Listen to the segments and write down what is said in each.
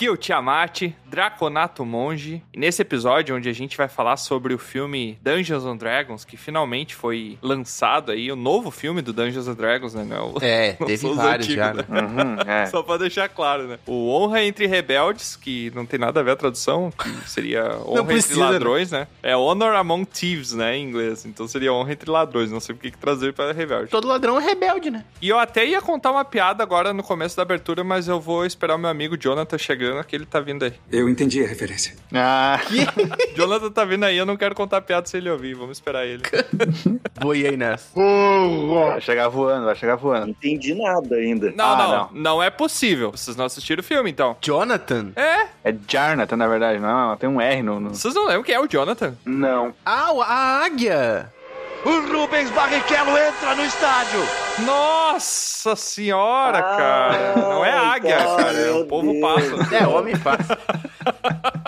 Aqui é o Tiamat, Draconato Monge, e nesse episódio onde a gente vai falar sobre o filme Dungeons and Dragons, que finalmente foi lançado aí, o novo filme do Dungeons and Dragons, né? Não, É, não teve vários antigos, já. né? né? Uhum, é. Só pra deixar claro, né? O Honra entre Rebeldes, que não tem nada a ver a tradução, que seria Honra entre precisa, né? Ladrões, né? É Honor Among Thieves, né, em inglês. Então seria Honra entre Ladrões, não sei por que que trazer para Rebelde. Todo ladrão é rebelde, né? E eu até ia contar uma piada agora no começo da abertura, mas eu vou esperar o meu amigo Jonathan chegando, que ele tá vindo aí. Eu entendi a referência. Ah, Jonathan tá vindo aí, eu não quero contar piada se ele ouvir, vamos esperar ele. Boiei aí nessa. vai chegar voando, vai chegar voando. entendi nada ainda. Não, Ah, não, não, é possível. Vocês não assistiram o filme, então. Jonathan? É, É Jarnatan, na verdade, não, tem um R no... no- vocês não lembram quem é o Jonathan? Não. Ah, a águia! O Rubens Barrichello entra no estádio. Nossa senhora, Ah, cara. Não é águia, então, cara. É o povo Deus. passa. É, homem passa.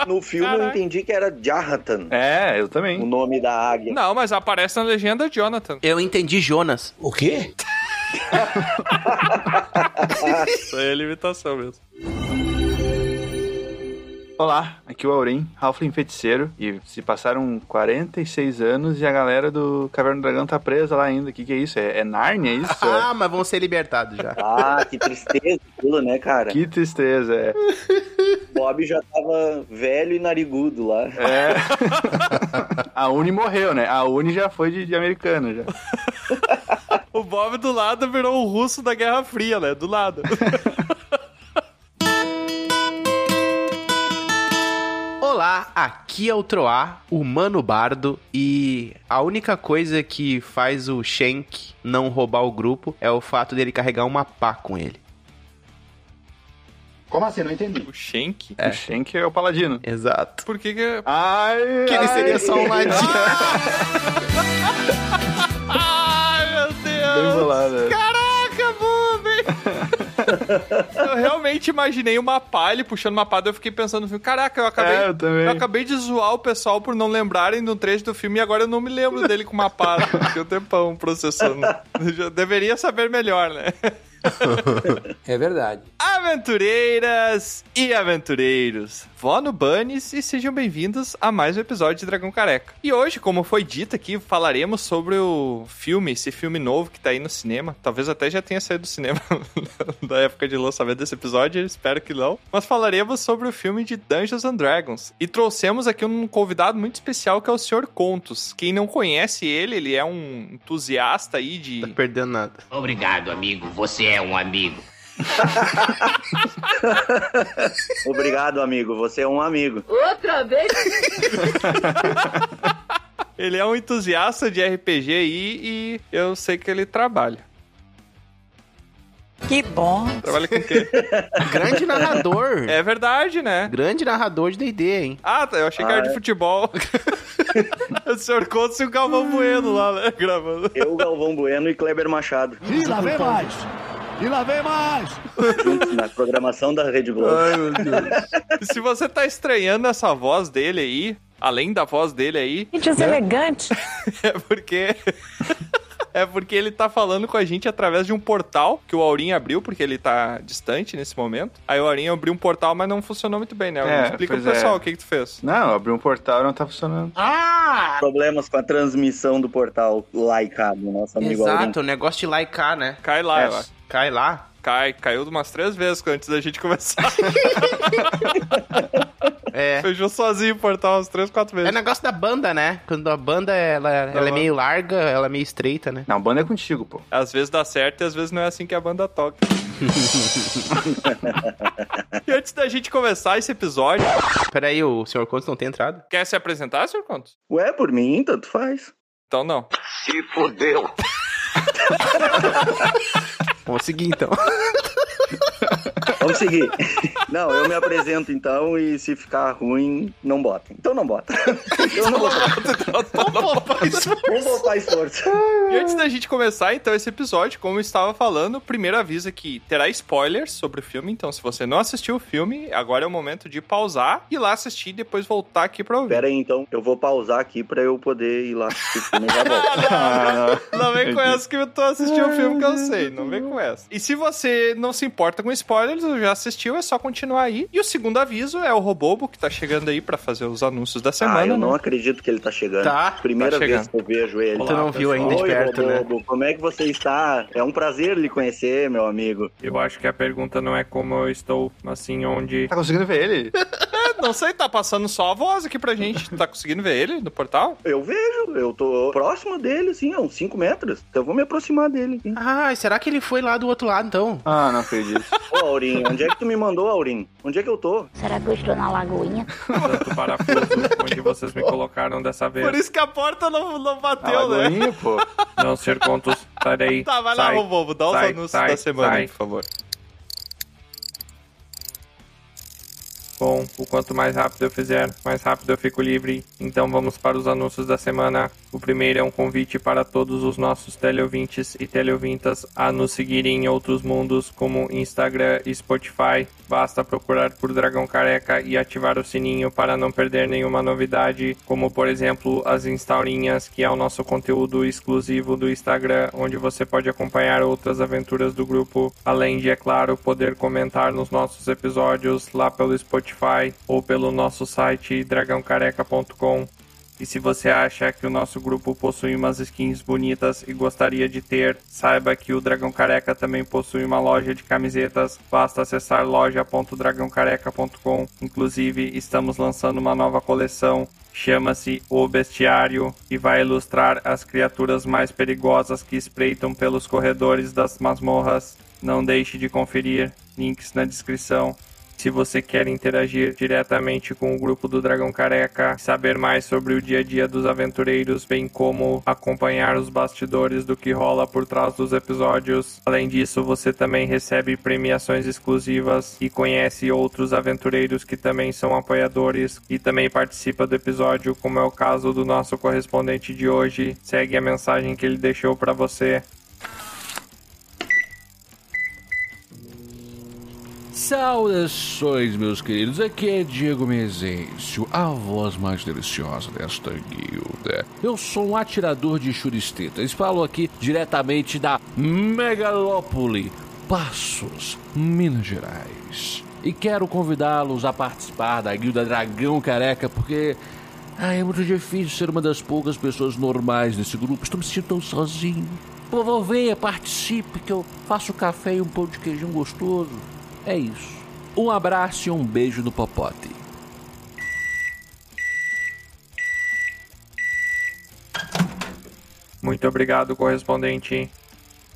No filme eu Caraca. entendi que era Jarratan, É, eu o também. nome da águia. Não, mas aparece na legenda Jonathan. Eu entendi Jonas. O quê? Isso aí é limitação mesmo. Olá, aqui é o Aurim, Halfling Feiticeiro, e se passaram 46 anos e a galera do Caverna do Dragão tá presa lá ainda. O que que é isso? É, é Nárnia, é isso? É. Ah, mas vão ser libertados já. Ah, que tristeza aquilo, né, cara? Que tristeza, é. Bob já tava velho e narigudo lá. É. a Uni morreu, né? A Uni já foi de, de americano, já. O Bob do lado virou o russo da Guerra Fria, né? Do lado. Olá, aqui é o Troá, o Mano Bardo, e a única coisa que faz o Shank não roubar o grupo é o fato dele carregar uma pá com ele. Como assim? Não entendi. O Shank? O Shank é o paladino. Exato. Por que que... Ai, Que ele ai. seria só um ladinho. Ai, meu Deus! Bem bolado. é. Eu realmente imaginei uma pá, ele puxando uma pá, daí eu fiquei pensando no filme. Caraca, eu acabei, É, eu eu acabei de zoar o pessoal por não lembrarem do trecho do filme e agora eu não me lembro dele com uma pá. Fiquei um tempão processando. Eu já deveria saber melhor, né? É verdade. Aventureiras e aventureiros, vó no Bunnies e sejam bem-vindos a mais um episódio de Dragão Careca. E hoje, como foi dito aqui, falaremos sobre o filme, esse filme novo que tá aí no cinema. Talvez até já tenha saído do cinema da época de lançamento desse episódio, espero que não. Mas falaremos sobre o filme de Dungeons and Dragons. E trouxemos aqui um convidado muito especial que é o Sr. Contos. Quem não conhece ele, ele é um entusiasta aí de Tá perdendo nada. Obrigado, amigo. Você é um amigo. Obrigado, amigo. Você é um amigo. Ele é um entusiasta de RPG aí e eu sei que ele trabalha. Que bom. Trabalha com o quê? Grande narrador. é verdade, né? Grande narrador de D&D, hein? Ah, tá, eu achei que era Ah, de é? futebol. o senhor Contos e o Galvão Bueno lá, né? Gravando. Eu, Galvão Bueno e Kleber Machado. E lá vem mais. E lá vem mais. Juntos na programação da Rede Globo. Ai, meu Deus. Se você tá estranhando essa voz dele aí, além da voz dele aí, Que deselegante. é porque. É porque ele tá falando com a gente através de um portal que o Aurinho abriu, porque ele tá distante nesse momento. Aí o Aurinho abriu um portal, mas não funcionou muito bem, né? Aurinho? É, Explica pro é. pessoal o que, que tu fez. Não, abriu um portal e não tá funcionando. Problemas com a transmissão do portal Laicado, nosso amigo Aurim. Exato, o negócio de laicar, né? Cai lá, É. Cai lá. Cai, caiu umas três vezes antes da gente começar. É. Fechou sozinho o portal umas três, quatro É vezes. negócio da banda, né? Quando a banda ela, ela é meio larga, ela é meio estreita, né? Não, banda é contigo, pô. Às vezes dá certo e às vezes não é assim que a banda toca. e antes da gente começar esse episódio, Peraí, o senhor Contos não tem entrado? quer se apresentar, Sr. Contos? Ué, por mim, tanto faz. Então não. Se fodeu. Vamos seguir então. Vamos seguir. Não, eu me apresento então e se ficar ruim, não bota. Então não bota. Eu não boto. Vamos botar esforço. E antes da gente começar, então, esse episódio, como eu estava falando, primeiro aviso que terá spoilers sobre o filme. Então, se você não assistiu o filme, agora é o momento de pausar, ir lá assistir e depois voltar aqui pra ouvir. Pera aí, então, eu vou pausar aqui pra eu poder ir lá assistir o filme e já volto. Ah, Não vem com essa que eu tô assistindo o filme que eu sei, não vem com essa. E se você não se importa com spoilers, já assistiu, é só continuar aí. E o segundo aviso é o Robobo, que tá chegando aí pra fazer os anúncios da semana. ah, eu né? não acredito que ele tá chegando. Tá, Primeira tá vez que eu vejo ele. Tu não viu ainda de Oi, perto, né? Bobo, como é que você está? É um prazer lhe conhecer, meu amigo. Eu acho que a pergunta não é como eu estou, mas sim onde. Tá conseguindo ver ele? Não sei, tá passando só a voz aqui pra gente. Tu tá conseguindo ver ele no portal? Eu vejo, eu tô próximo dele, assim, a uns 5 metros. Então eu vou me aproximar dele. aqui. Ah, e será que ele foi lá do outro lado, então? Ah, não acredito. Ô, Aurim, onde é que tu me mandou, Aurim? Onde é que eu tô? Será que eu estou na lagoinha? Tanto parafuso onde vocês me colocaram dessa vez. Por isso que a porta não, não A bateu, né? lagoinha, pô. Não ser contos, daí. Tá, vai lá, Robobo, dá os sai, anúncios sai, da semana, sai. por favor. Bom, o quanto mais rápido eu fizer, mais rápido eu fico livre. Então vamos para os anúncios da semana. O primeiro é um convite para todos os nossos teleouvintes e teleouvintas a nos seguirem em outros mundos como Instagram e Spotify. Basta procurar por Dragão Careca e ativar o sininho para não perder nenhuma novidade, como por exemplo as instaurinhas, que é o nosso conteúdo exclusivo do Instagram, onde você pode acompanhar outras aventuras do grupo, além de, é claro, poder comentar nos nossos episódios lá pelo Spotify ou pelo nosso site dragãocareca.com. E se você acha que o nosso grupo possui umas skins bonitas e gostaria de ter, saiba que o Dragão Careca também possui uma loja de camisetas. Basta acessar loja.dragãocareca.com. Inclusive, estamos lançando uma nova coleção. Chama-se O Bestiário e vai ilustrar as criaturas mais perigosas que espreitam pelos corredores das masmorras. Não deixe de conferir, links na descrição. Se você quer interagir diretamente com o grupo do Dragão Careca, saber mais sobre o dia a dia dos aventureiros, bem como acompanhar os bastidores do que rola por trás dos episódios. Além disso, você também recebe premiações exclusivas e conhece outros aventureiros que também são apoiadores e também participa do episódio, como é o caso do nosso correspondente de hoje. Segue a mensagem que ele deixou para você. Saudações, meus queridos. Aqui é Diego Mezencio, a voz mais deliciosa desta guilda. Eu sou um atirador de churistetas. Falo aqui diretamente da Megalópole, Passos, Minas Gerais. E quero convidá-los a participar da guilda Dragão Careca, porque ah, é muito difícil ser uma das poucas pessoas normais desse grupo. Estou me sentindo tão sozinho. Por favor, venha, participe, que eu faço café e um pão de queijinho gostoso. É isso. Um abraço e um beijo no popote. Muito obrigado, correspondente.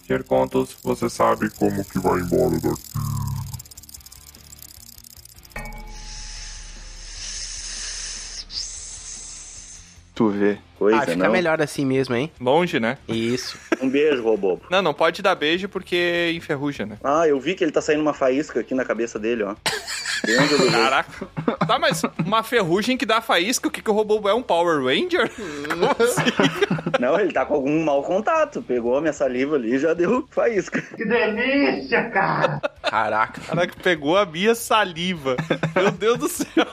Sr. Contos, você sabe como que vai embora daqui. Tu vê. Coisa, ah, fica não? melhor assim mesmo, hein? Longe, né? Isso. Um beijo, Robobo. Não, não pode dar beijo porque enferruja, né? Ah, eu vi que ele tá saindo uma faísca aqui na cabeça dele, ó. Caraca. Tá, mas uma ferrugem que dá faísca, o que, que o robô é? Um Power Ranger? Como assim? Não, ele tá com algum mau contato. Pegou a minha saliva ali e já deu faísca. Caraca. Caraca, pegou a minha saliva. Meu Deus do céu.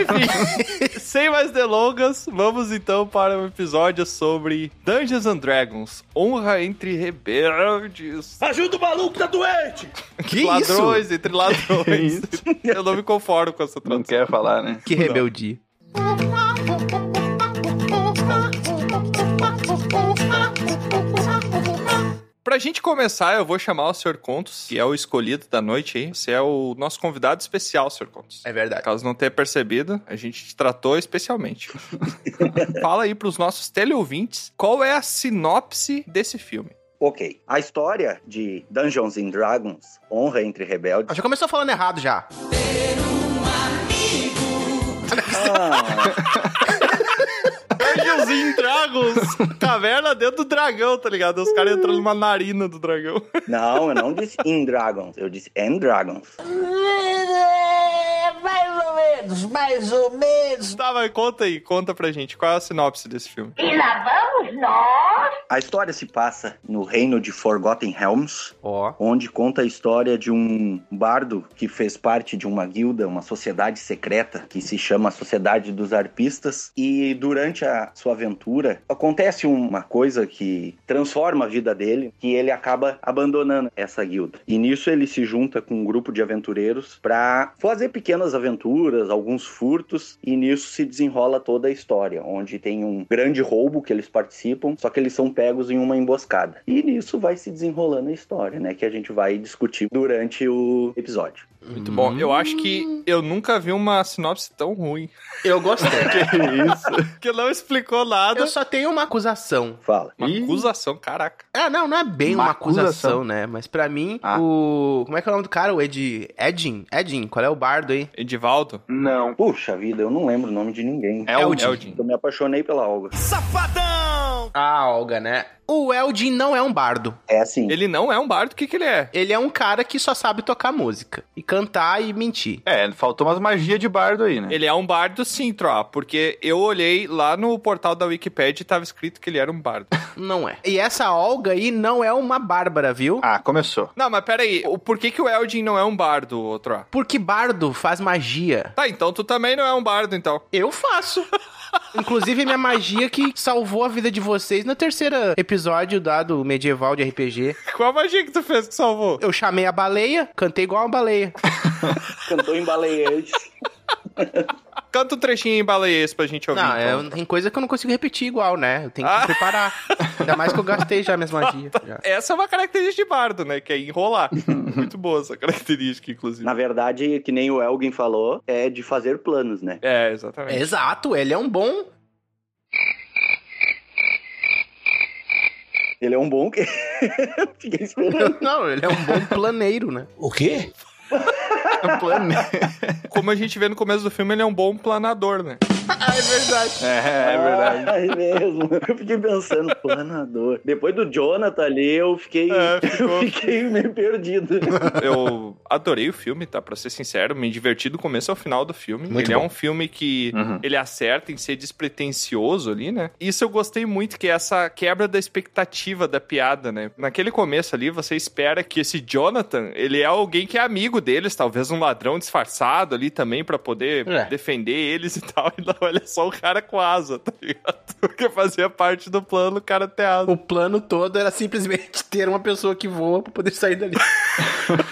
Enfim, sem mais delongas, vamos então para um episódio sobre Dungeons and Dragons, honra entre rebeldes. Ajuda o maluco, tá doente! Que ladrões isso? entre ladrões. Eu não me conformo com essa Não tradução. quer falar, né? Que rebeldia. Pra gente começar, eu vou chamar o Sr. Contos, que é o escolhido da noite aí. Você é o nosso convidado especial, Sr. Contos. É verdade. Caso não tenha percebido, a gente te tratou especialmente. Fala aí pros nossos teleouvintes qual é a sinopse desse filme. Ok. A história de Dungeons and Dragons, Honra entre Rebeldes. Já começou falando errado já. Ah, Dungeons and Dragons, caverna dentro do dragão, tá ligado? Os caras entrando numa narina do dragão. não, eu não disse in Dragons, eu disse and Dragons. Mais ou menos, mais ou menos. Tá, mas conta aí, conta pra gente, qual é a sinopse desse filme? E lá vamos nós. A história se passa no reino de Forgotten Realms, Ó. onde conta a história de um bardo que fez parte de uma guilda, uma sociedade secreta que se chama Sociedade dos Arpistas. E durante a sua aventura acontece uma coisa que transforma a vida dele, que ele acaba abandonando essa guilda. E nisso ele se junta com um grupo de aventureiros para fazer pequenas aventuras, alguns furtos, e nisso se desenrola toda a história, onde tem um grande roubo que eles participam, só que eles são pegos em uma emboscada. E nisso vai se desenrolando a história, né, que a gente vai discutir durante o episódio. Muito bom. Eu acho que eu nunca vi uma sinopse tão ruim. Eu gostei. isso? que não explicou nada. Eu só tenho uma acusação. Fala. Uma acusação, caraca. Ah, não, não é bem uma, Uma acusação, acusação. né? Mas pra mim, Ah. o. Como é que é o nome do cara? O Ed. Edin? Edin, qual é o bardo aí? Edivaldo? Não. Puxa vida, eu não lembro o nome de ninguém. Eldin. Eldin. Eu me apaixonei pela Olga. A Olga, né? O Eldin não é um bardo. É assim. Ele não é um bardo, o que que ele é? Ele é um cara que só sabe tocar música. E cantar e mentir. É, faltou umas magias de bardo aí, né? Ele é um bardo sim, Troa, porque eu olhei lá no portal da Wikipedia e tava escrito que ele era um bardo. Não é. E essa Olga aí não é uma bárbara, viu? Ah, começou. não, mas peraí, o por que que o Eldin não é um bardo, Troa? Porque bardo faz magia. Tá, então tu também não é um bardo, então. Eu faço. Inclusive, minha magia que salvou a vida de vocês no terceiro episódio dado medieval de RPG. Qual a magia que tu fez que salvou? Eu chamei a baleia, cantei igual uma baleia. Cantou em baleante. Canta um trechinho em baleiês pra gente ouvir. Não, então. é, tem coisa que eu não consigo repetir igual, né? Eu tenho que Ah. me preparar. Ainda mais que eu gastei já minhas magias. já. Essa é uma característica de bardo, né? Que é enrolar. Muito boa essa característica, inclusive. Na verdade, que nem o Elgin falou, é de fazer planos, né? É, exatamente. Exato, ele é um bom. Ele é um bom que. Fiquei esperando. Não, ele é um bom planeiro, né? O quê? Como a gente vê no começo do filme, ele é um bom planador, né? É verdade. É, é verdade. Ah, é mesmo. Eu fiquei pensando, planador. Depois do Jonathan ali, eu fiquei. É, Eu fiquei meio perdido. Eu adorei o filme, tá? Pra ser sincero, me diverti do começo ao final do filme. Muito ele é bom. um filme que Uhum. ele acerta em ser despretensioso ali, né? Isso eu gostei muito, que é essa quebra da expectativa da piada, né? Naquele começo ali, você espera que esse Jonathan, ele é alguém que é amigo deles, talvez um ladrão disfarçado ali também pra poder É. defender eles e tal. E não, olha só o cara com asa, tá ligado? Porque fazia parte do plano, o cara ter asa. O plano todo era simplesmente ter uma pessoa que voa pra poder sair dali.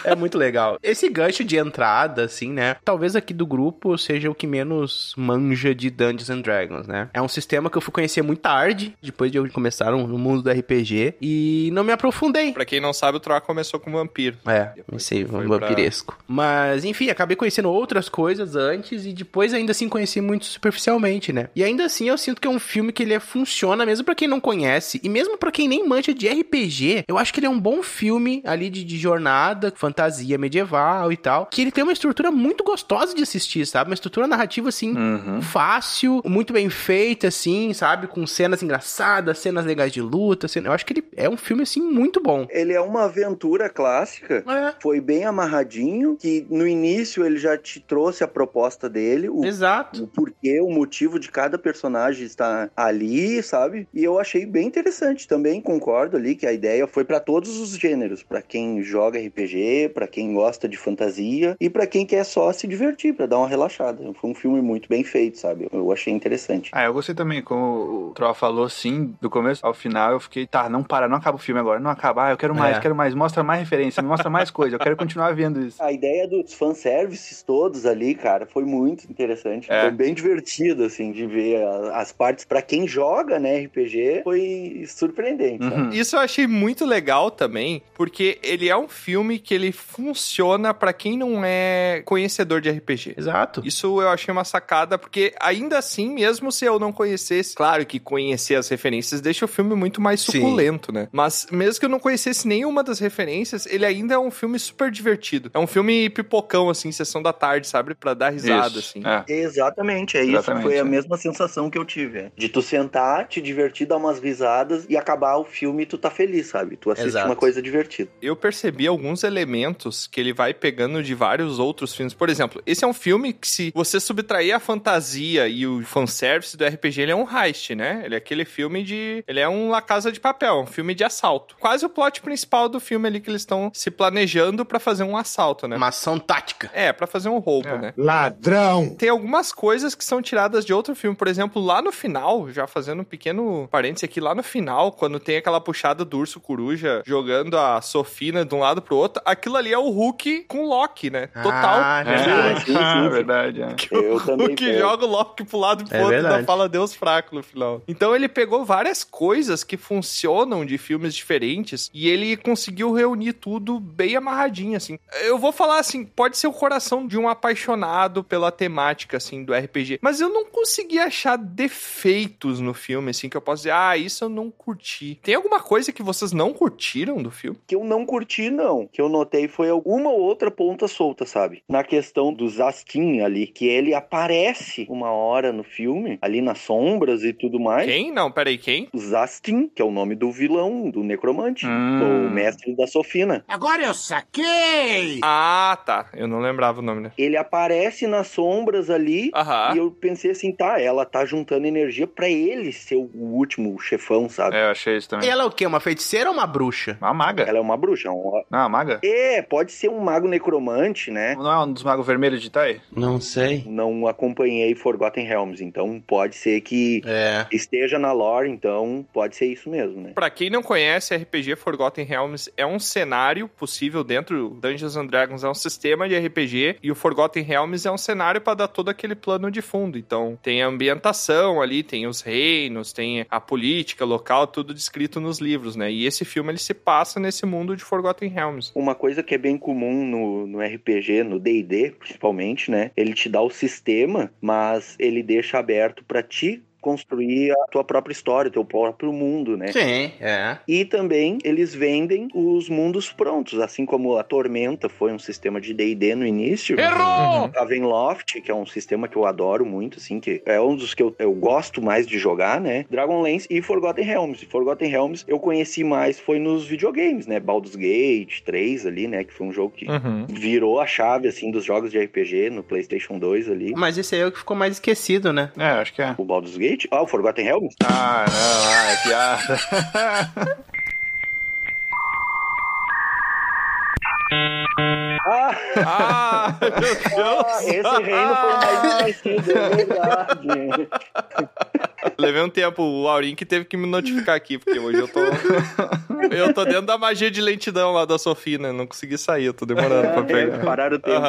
é muito legal. Esse gancho de entrada, assim, né? Talvez aqui do grupo seja o que menos manja de Dungeons and Dragons, né? É um sistema que eu fui conhecer muito tarde, depois de eu começar no mundo do RPG, e não me aprofundei. Pra quem não sabe, o Troá começou com vampiro. É, comecei foi vampiresco. Mas, enfim, acabei conhecendo outras coisas antes e depois ainda assim conheci muito superficialmente, né? E ainda assim eu sinto que é um filme que ele é- funciona mesmo pra quem não conhece e mesmo pra quem nem manja de RPG. Eu acho que ele é um bom filme ali de, de jornada, fantasia medieval e tal, que ele tem uma estrutura muito gostosa de assistir, sabe? Uma estrutura narrativa assim Uhum. fácil, muito bem feita, assim, sabe? Com cenas engraçadas, cenas legais de luta. cena- Eu acho que ele é um filme, assim, muito bom. Ele é uma aventura clássica. É, Foi bem amarradinho, que no início ele já te trouxe a proposta dele, o, exato. o porquê, o motivo de cada personagem estar ali, sabe? E eu achei bem interessante. Também concordo ali que a ideia foi pra todos os gêneros, Pra quem joga RPG, pra quem gosta de fantasia e pra quem quer só se divertir, pra dar uma relaxada. Foi um filme muito bem feito, sabe? Eu achei interessante. Ah, eu gostei também, como o Troll falou, sim, do começo ao final, eu fiquei, tá, não para, não acaba o filme agora, não acaba, ah, eu quero mais, É. quero mais, mostra mais referência, me mostra mais coisa, eu quero continuar vendo isso. A ideia dos fanservices todos ali, cara, foi muito interessante. É. Foi bem divertido, assim, de ver as partes. Pra quem joga, né, RPG, foi surpreendente. Uhum. Isso eu achei muito legal também, porque ele é um filme que ele funciona pra quem não é conhecedor de RPG. Exato. Isso eu achei uma sacada, porque ainda assim, mesmo se eu não conhecesse, claro que conhecer as referências deixa o filme muito mais Sim. suculento, né? Mas mesmo que eu não conhecesse nenhuma das referências, ele ainda é um filme super divertido. É um filme pipocão, assim, sessão da tarde, sabe? Pra dar risada, Isso, assim. é. Exatamente, é Exatamente. Foi é. a mesma sensação que eu tive. é. De tu sentar, te divertir, dar umas risadas e acabar o filme e tu tá feliz, sabe? Tu assiste Exato. uma coisa divertida. Eu percebi alguns elementos que ele vai pegando de vários outros filmes. Por exemplo, esse é um filme que se você subtrair a fantasia e o fanservice do RPG, ele é um heist, né? Ele é aquele filme de... Ele é um La Casa de Papel, um filme de assalto. Quase o plot principal do filme ali que eles estão se planejando pra fazer um assalto, né? Uma ação tática. É, pra fazer um roubo, É. né? Ladrão! Tem algumas coisas que são tiradas de outro filme. Por exemplo, lá no final, já fazendo um pequeno parênteses aqui, lá no final, quando tem aquela puxada do urso coruja jogando a Sofina de um lado pro outro, aquilo ali é o Hulk com o Loki, né? Total. Ah, É, sim, sim. verdade. É. Também O que penso. joga o Loki pro lado e pro É outro e verdade. fala Deus fraco no final. Então ele pegou várias coisas que funcionam de filmes diferentes e ele conseguiu reunir tudo bem amarradinho, assim. Eu vou falar assim, pode ser o coração de um apaixonado pela temática, assim, do RPG, mas eu não consegui achar defeitos no filme, assim, que eu posso dizer, ah, isso eu não curti. Tem alguma coisa que vocês não curtiram do filme? Que eu não curti, não. Que eu notei foi alguma outra ponta solta, sabe? Na questão do Zastin ali, que ele aparece uma hora no filme, ali nas sombras e tudo mais. Quem? Não, peraí, quem? Zastin, que é o nome do vilão, do necromante, Hum. o mestre da Sofina. Agora eu saquei! Ah, tá. Eu não lembrava o nome, né? Ele aparece nas sombras ali Aham. e eu pensei assim, tá, ela tá juntando energia pra ele ser o último chefão, sabe? É, eu achei isso também. Ela é o quê? Uma feiticeira ou uma bruxa? Uma maga. Ela é uma bruxa. uma- Não, uma maga? É, pode ser um mago necromante, né? Não é um dos magos vermelhos de Tai? Não sei. Não acompanhei Forgotten Realms, então pode ser que É. esteja na lore, então pode ser isso mesmo, né? Pra quem não conhece, RPG Forgotten Realms é um cenário possível dentro do Dungeons and Dragons, é um sistema de RPG, e o Forgotten Realms é um cenário pra dar todo aquele plano de fundo. Então, tem a ambientação ali, tem os reinos, tem a política local, tudo descrito nos livros, né? E esse filme ele se passa nesse mundo de Forgotten Realms. Uma coisa que é bem comum no, no RPG, no D&D principalmente, né? Ele te dá o sistema, mas ele deixa aberto pra ti construir a tua própria história, o teu próprio mundo, né? Sim, é. E também eles vendem os mundos prontos, assim como a Tormenta foi um sistema de D&D no início. Errou! Ravenloft, que é um sistema que eu adoro muito, assim, que é um dos que eu, eu gosto mais de jogar, né? Dragonlance e Forgotten Realms. Forgotten Realms eu conheci mais foi nos videogames, né? Baldur's Gate 3 ali, né? Que foi um jogo que Uhum. virou a chave, assim, dos jogos de RPG no PlayStation 2 ali. Mas esse aí é o que ficou mais esquecido, né? É, acho que é. O Baldur's Gate? Ah, o Forgotten Realms? Ah, não, ah, é piada. Ah, Ah, meu Deus! ah, esse reino foi mais esquecido, é verdade. Levei um tempo, o Aurim que teve que me notificar aqui, porque hoje eu tô. eu tô dentro da magia de lentidão lá da Sofina, não consegui sair, eu tô demorando pra É, pegar. pararam o tempo.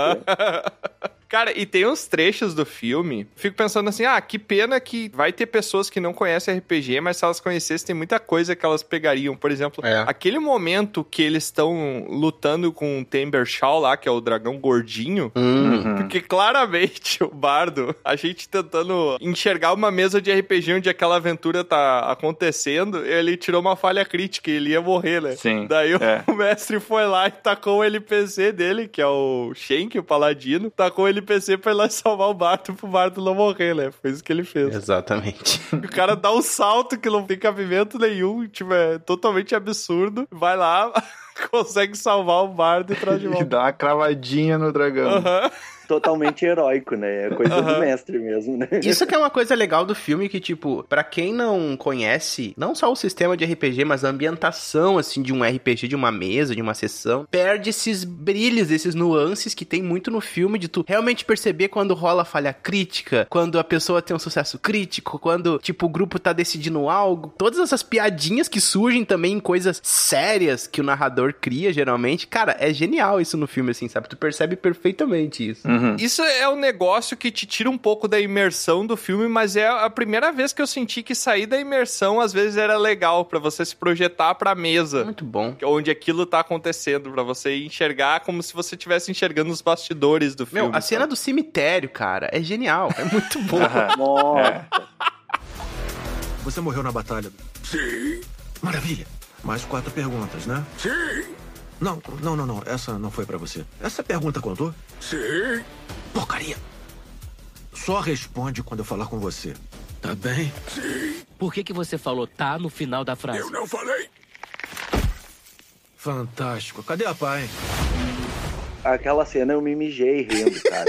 Cara, e tem uns trechos do filme. Fico pensando assim: ah, que pena que vai ter pessoas que não conhecem RPG, mas se elas conhecessem, tem muita coisa que elas pegariam. Por exemplo, É. aquele momento que eles estão lutando com o Timber Shaw lá, que é o dragão gordinho. Hum. Porque claramente o bardo, a gente tentando enxergar uma mesa de RPG onde aquela aventura tá acontecendo, ele tirou uma falha crítica e ele ia morrer, né? Sim, Daí o- é. o mestre foi lá e tacou o NPC dele, que é o Shenk, o paladino, tacou o NPC pra ir lá salvar o bardo pro bardo não morrer, né? Foi isso que ele fez. Exatamente. O cara dá um salto que não tem cabimento nenhum, tipo, é totalmente absurdo. Vai lá, consegue salvar o bardo e traz de E volta. dá uma cravadinha no dragão. Aham. Totalmente heróico, né? É coisa Aham. do mestre mesmo, né? Isso que é uma coisa legal do filme que, tipo, pra quem não conhece, não só o sistema de RPG, mas a ambientação, assim, de um RPG, de uma mesa, de uma sessão, perde esses brilhos, esses nuances que tem muito no filme, de tu realmente perceber quando rola falha crítica, quando a pessoa tem um sucesso crítico, quando, tipo, o grupo tá decidindo algo. Todas essas piadinhas que surgem também em coisas sérias que o narrador cria, geralmente. Cara, é genial isso no filme, assim, sabe? Tu percebe perfeitamente isso. Uhum. Isso é um negócio que te tira um pouco da imersão do filme, mas é a primeira vez que eu senti que sair da imersão às vezes era legal pra você se projetar pra mesa. Muito bom. Onde aquilo tá acontecendo, pra você enxergar como se você estivesse enxergando os bastidores do filme. Meu, a cena do cemitério, cara, é genial. É muito bom. Nossa. Você morreu na batalha? Sim. Maravilha. Mais quatro perguntas, né? Sim. Não, não, não, não. Essa não foi pra você. Essa pergunta contou? Sim. Porcaria. Só responde quando eu falar com você. Tá bem? Por que, que você falou tá no final da frase? não falei. Fantástico. Cadê a pai? Aquela cena eu me mijei rindo, cara.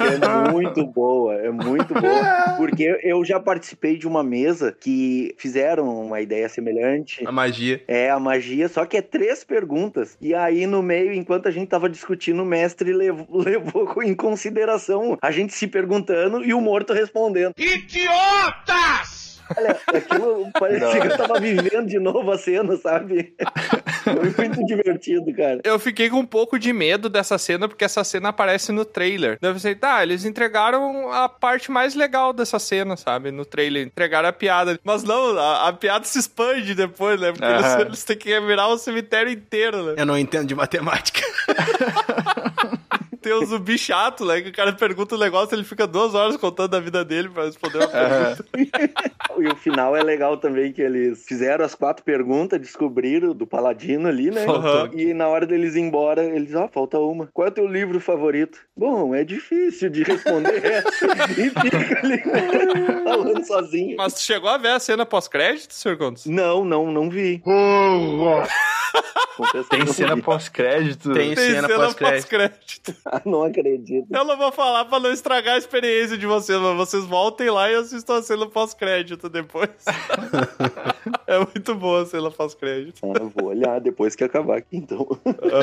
é muito boa, é muito boa. Porque eu já participei de uma mesa que fizeram uma ideia semelhante. A magia. É, a magia, só que é três perguntas. E aí, no meio, enquanto a gente tava discutindo, o mestre levou, levou em consideração a gente se perguntando e o morto respondendo. Idiotas! Olha, aquilo parecia que eu tava vivendo de novo a cena, sabe? Foi muito divertido, cara. Eu fiquei com um pouco de medo dessa cena, porque essa cena aparece no trailer. Eu pensei, tá, eles entregaram a parte mais legal dessa cena, sabe? No trailer, entregaram a piada. Mas não, a, a piada se expande depois, né? Porque eles, eles têm que virar o cemitério inteiro, né? Eu não entendo de matemática. Tem o zumbi chato, né? Que o cara pergunta um negócio, ele fica duas horas contando a vida dele pra responder uma pergunta. E o final é legal também, que eles fizeram as quatro perguntas, descobriram do Paladino ali, né? Faltou. E na hora deles ir embora, eles, ó, falta uma. Qual é o teu livro favorito? Bom, é difícil de responder essa. e fica ali falando sozinho. Mas tu chegou a ver a cena pós-crédito, Sr. Contos? Não, não, não vi. Tem cena pós-crédito. Tem cena pós-crédito. pós-crédito. Ah, não acredito. Eu não vou falar pra não estragar a experiência de vocês, mas vocês voltem lá e assistam a cena pós-crédito depois. é muito boa a cena pós-crédito. Ah, eu vou olhar depois que acabar aqui, então.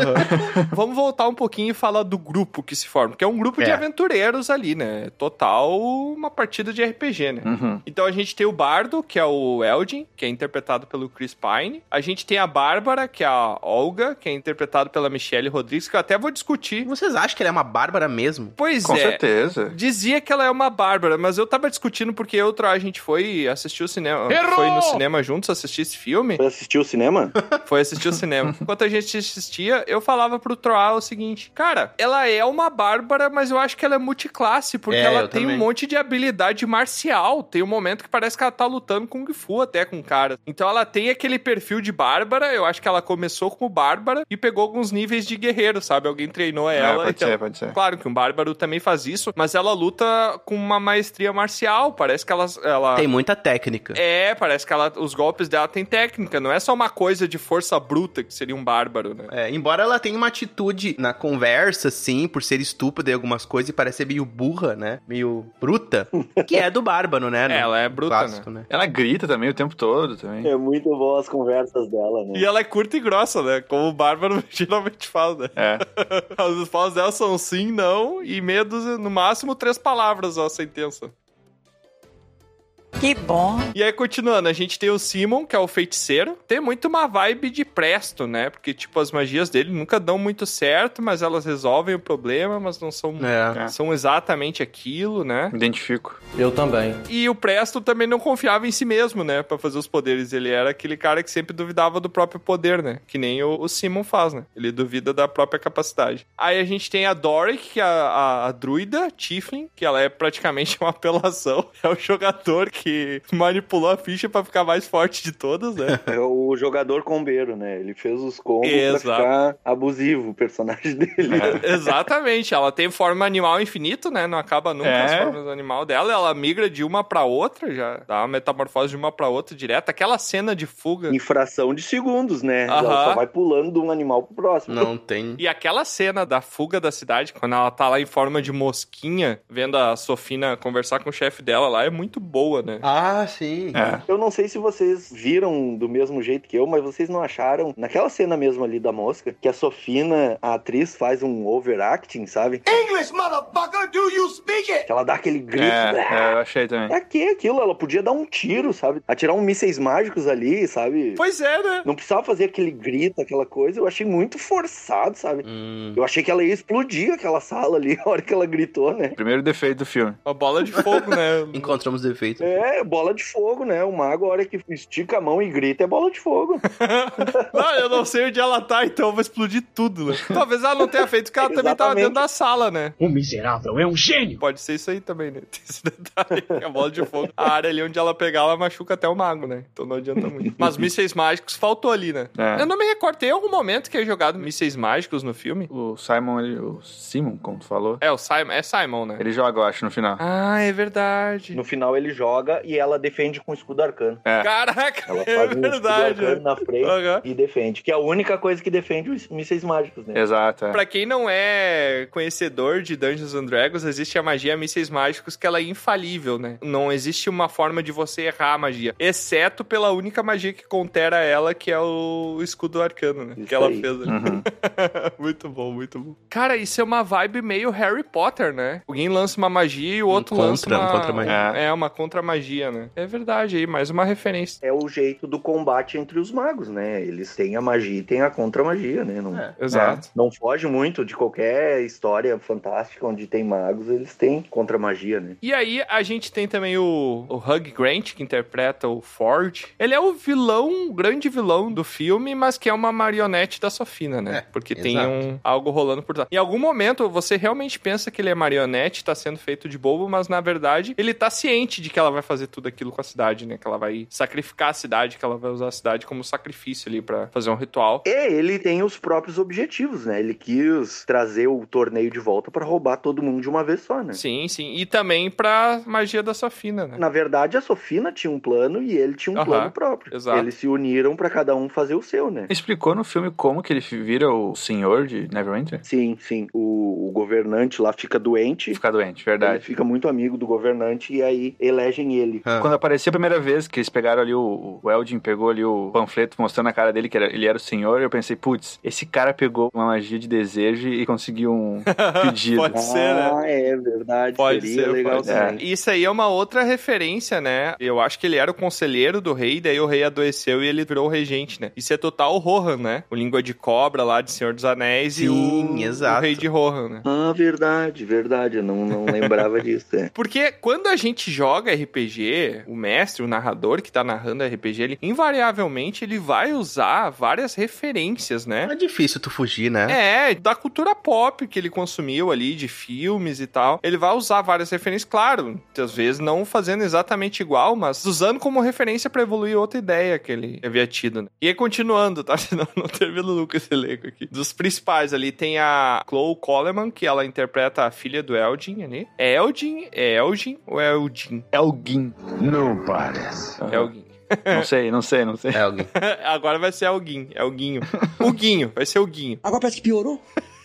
Vamos voltar um pouquinho e falar do grupo que se forma, que é um grupo de É. aventureiros ali, né? Total uma partida de RPG, né? Uhum. Então a gente tem o Bardo, que é o Eldin, que é interpretado pelo Chris Pine. A gente tem a Bárbara, que é a Olga, que é interpretado pela Michelle Rodrigues, que eu até vou discutir. Vocês acham que ela é uma bárbara mesmo? Pois Com é. certeza. Dizia que ela é uma bárbara, mas eu tava discutindo porque outra a gente foi assistir o cinema. Errou! Foi no cinema juntos assistir esse filme. Você assistiu o cinema? Foi assistir o cinema. Enquanto a gente assistia, eu falava pro Troá o seguinte: Cara, ela é uma bárbara, mas eu acho que ela é multiclasse, porque É, ela tem também. um monte de habilidade marcial. Tem um momento que parece que ela tá lutando Kung Fu até com o cara. Então ela tem aquele perfil de bárbara. Eu acho que ela começou como bárbara e pegou alguns níveis de guerreiro, sabe? Alguém treinou É, ela. pode então- ser, pode ser. Claro que um bárbaro também faz isso, mas ela luta com uma maestria marcial. Parece que ela. ela... Tem muita técnica. É, parece que ela, os golpes dela têm técnica, não é só uma coisa de força bruta que seria um bárbaro, né? É, embora ela tenha uma atitude na conversa, sim, por ser estúpida em algumas coisas e parecer meio burra, né? Meio bruta. que é do bárbaro, né? No Ela é bruta, clássico, né? Ela grita também o tempo todo também. É muito bom as conversas dela, né? E ela é curta e grossa, né? Como o bárbaro geralmente fala, né? É. As falas dela são sim, não e meia dúzia, no máximo três palavras a sentença. Que bom. E aí, continuando, a gente tem o Simon, que é o feiticeiro. Tem muito uma vibe de Presto, né? Porque, tipo, as magias dele nunca dão muito certo, mas elas resolvem o problema, mas não são, É. são exatamente aquilo, né? Identifico. Eu também. E o Presto também não confiava em si mesmo, né? Pra fazer os poderes. Ele era aquele cara que sempre duvidava do próprio poder, né? Que nem o, o Simon faz, né? Ele duvida da própria capacidade. Aí a gente tem a Doric, que é a, a, a druida, Tiflin, que ela é praticamente uma apelação. É o jogador que manipulou a ficha pra ficar mais forte de todas, né? É o jogador combeiro, né? Ele fez os combos Exato. pra ficar abusivo o personagem dele. Exatamente, ela tem forma animal infinito, né? Não acaba nunca É. as formas animal dela. Ela migra de uma pra outra, já dá uma metamorfose de uma pra outra direto. Aquela cena de fuga. Em fração de segundos, né? Aham. Ela só vai pulando de um animal pro próximo. Não tem. E aquela cena da fuga da cidade, quando ela tá lá em forma de mosquinha, vendo a Sofina conversar com o chefe dela lá, é muito boa, né? Ah, sim. É. Eu não sei se vocês viram do mesmo jeito que eu, mas vocês não acharam, naquela cena mesmo ali da mosca, que a Sofina, a atriz, faz um overacting, sabe? English, motherfucker, do you speak it? Que ela dá aquele grito. É, é, eu achei também. Pra que aquilo? Ela podia dar um tiro, sabe? Atirar um mísseis mágicos ali, sabe? Pois é, né? Não precisava fazer aquele grito, aquela coisa. Eu achei muito forçado, sabe? Hum. Eu achei que ela ia explodir aquela sala ali a hora que ela gritou, né? Primeiro defeito do filme. Uma bola de fogo, né? Encontramos defeito. É, bola de fogo, né? O mago, a hora que estica a mão e grita, é bola de fogo. não, eu não sei onde ela tá, então vai explodir tudo, né? Talvez ela não tenha feito, porque ela também tava dentro da sala, né? O miserável é um gênio. Pode ser isso aí também, né? Tem esse detalhe. A bola de fogo. A área ali onde ela pegar, ela machuca até o mago, né? Então não adianta muito. Mas mísseis mágicos faltou ali, né? É. Eu não me recordo. Tem algum momento que é jogado mísseis mágicos no filme? O Simon, ele, o Simon, como tu falou, É, o Simon. É Simon, né? ele joga, eu acho, no final. Ah, é verdade. No final ele joga e ela defende com escudo arcano. É. Caraca, Ela é faz um escudo verdade. arcano na frente Aham. e defende. Que é a única coisa que defende os mísseis mágicos, né? Exato. É. Pra quem não é conhecedor de Dungeons and Dragons, existe a magia mísseis mágicos que ela é infalível, né? Não existe uma forma de você errar a magia, exceto pela única magia que contera ela, que é o escudo arcano, né? Isso que ela aí. fez ali. Uhum. muito bom, muito bom. Cara, isso é uma vibe meio Harry Potter, né? Alguém lança uma magia e o Um outro contra, lança uma... um contra-magia. É, uma contra-magia, né? É verdade aí, mais uma referência. É o jeito do combate entre os magos, né? Eles têm a magia e têm a contra-magia, né? Não, Exato. não foge muito de qualquer história fantástica onde tem magos, eles têm contra-magia, né? E aí a gente tem também o, o Hugh Grant, que interpreta o Ford. Ele é o vilão, o grande vilão do filme, mas que é uma marionete da Sofina, né? É, Porque tem exato. um, algo rolando por trás. Em algum momento, você realmente pensa que ele é marionete, tá sendo feito de bobo, mas na verdade, ele tá ciente de que ela vai fazer tudo aquilo com a cidade, né? Que ela vai sacrificar a cidade, que ela vai usar a cidade como sacrifício ali pra fazer um ritual. E ele tem os próprios objetivos, né? Ele quis trazer o torneio de volta pra roubar todo mundo de uma vez só, né? Sim, sim. E também pra magia da Sofina, né? Na verdade, a Sofina tinha um plano e ele tinha um Aham, plano próprio. exato. Eles se uniram pra cada um fazer o seu, né? Explicou no filme como que ele vira o senhor de Neverwinter? Sim, sim. O, o governante lá fica doente. Ficar doente, Ele verdade. fica muito amigo do governante e aí elegem ele. Ah. Quando apareceu a primeira vez que eles pegaram ali o, o Eldin pegou ali o panfleto mostrando a cara dele que era- ele era o senhor, eu pensei, putz, esse cara pegou uma magia de desejo e conseguiu um pedido. Pode ser, né? Ah, é verdade. Pode Seria ser, legal pode ser. também. Isso aí é uma outra referência, né? Eu acho que ele era o conselheiro do rei, daí o rei adoeceu e ele virou o regente, né? Isso é total o Rohan, né? O língua de cobra lá de Senhor dos Anéis e Sim, o, exato. o rei de Rohan, né? Ah, verdade, verdade. Eu não, não lembrava disso. É. Porque quando a gente joga RPG, o mestre, o narrador que tá narrando RPG, ele invariavelmente ele vai usar várias referências, né? É difícil tu fugir, né? É, da cultura pop que ele consumiu ali, de filmes e tal. Ele vai usar várias referências, claro, às vezes não fazendo exatamente igual, mas usando como referência pra evoluir outra ideia que ele havia tido. Né? E aí, continuando, tá? Senão não termino nunca esse elenco aqui. Dos principais ali tem a Chloe Coleman, que ela interpreta a filha do Eldin ali. É Eldin? É Elgin ou é Eldin? Elgin. Não parece. Elgin. Não sei, não sei, não sei. É alguém. Agora vai ser Elguin, Elguinho. O Guinho, vai ser o Guinho. Agora parece que piorou.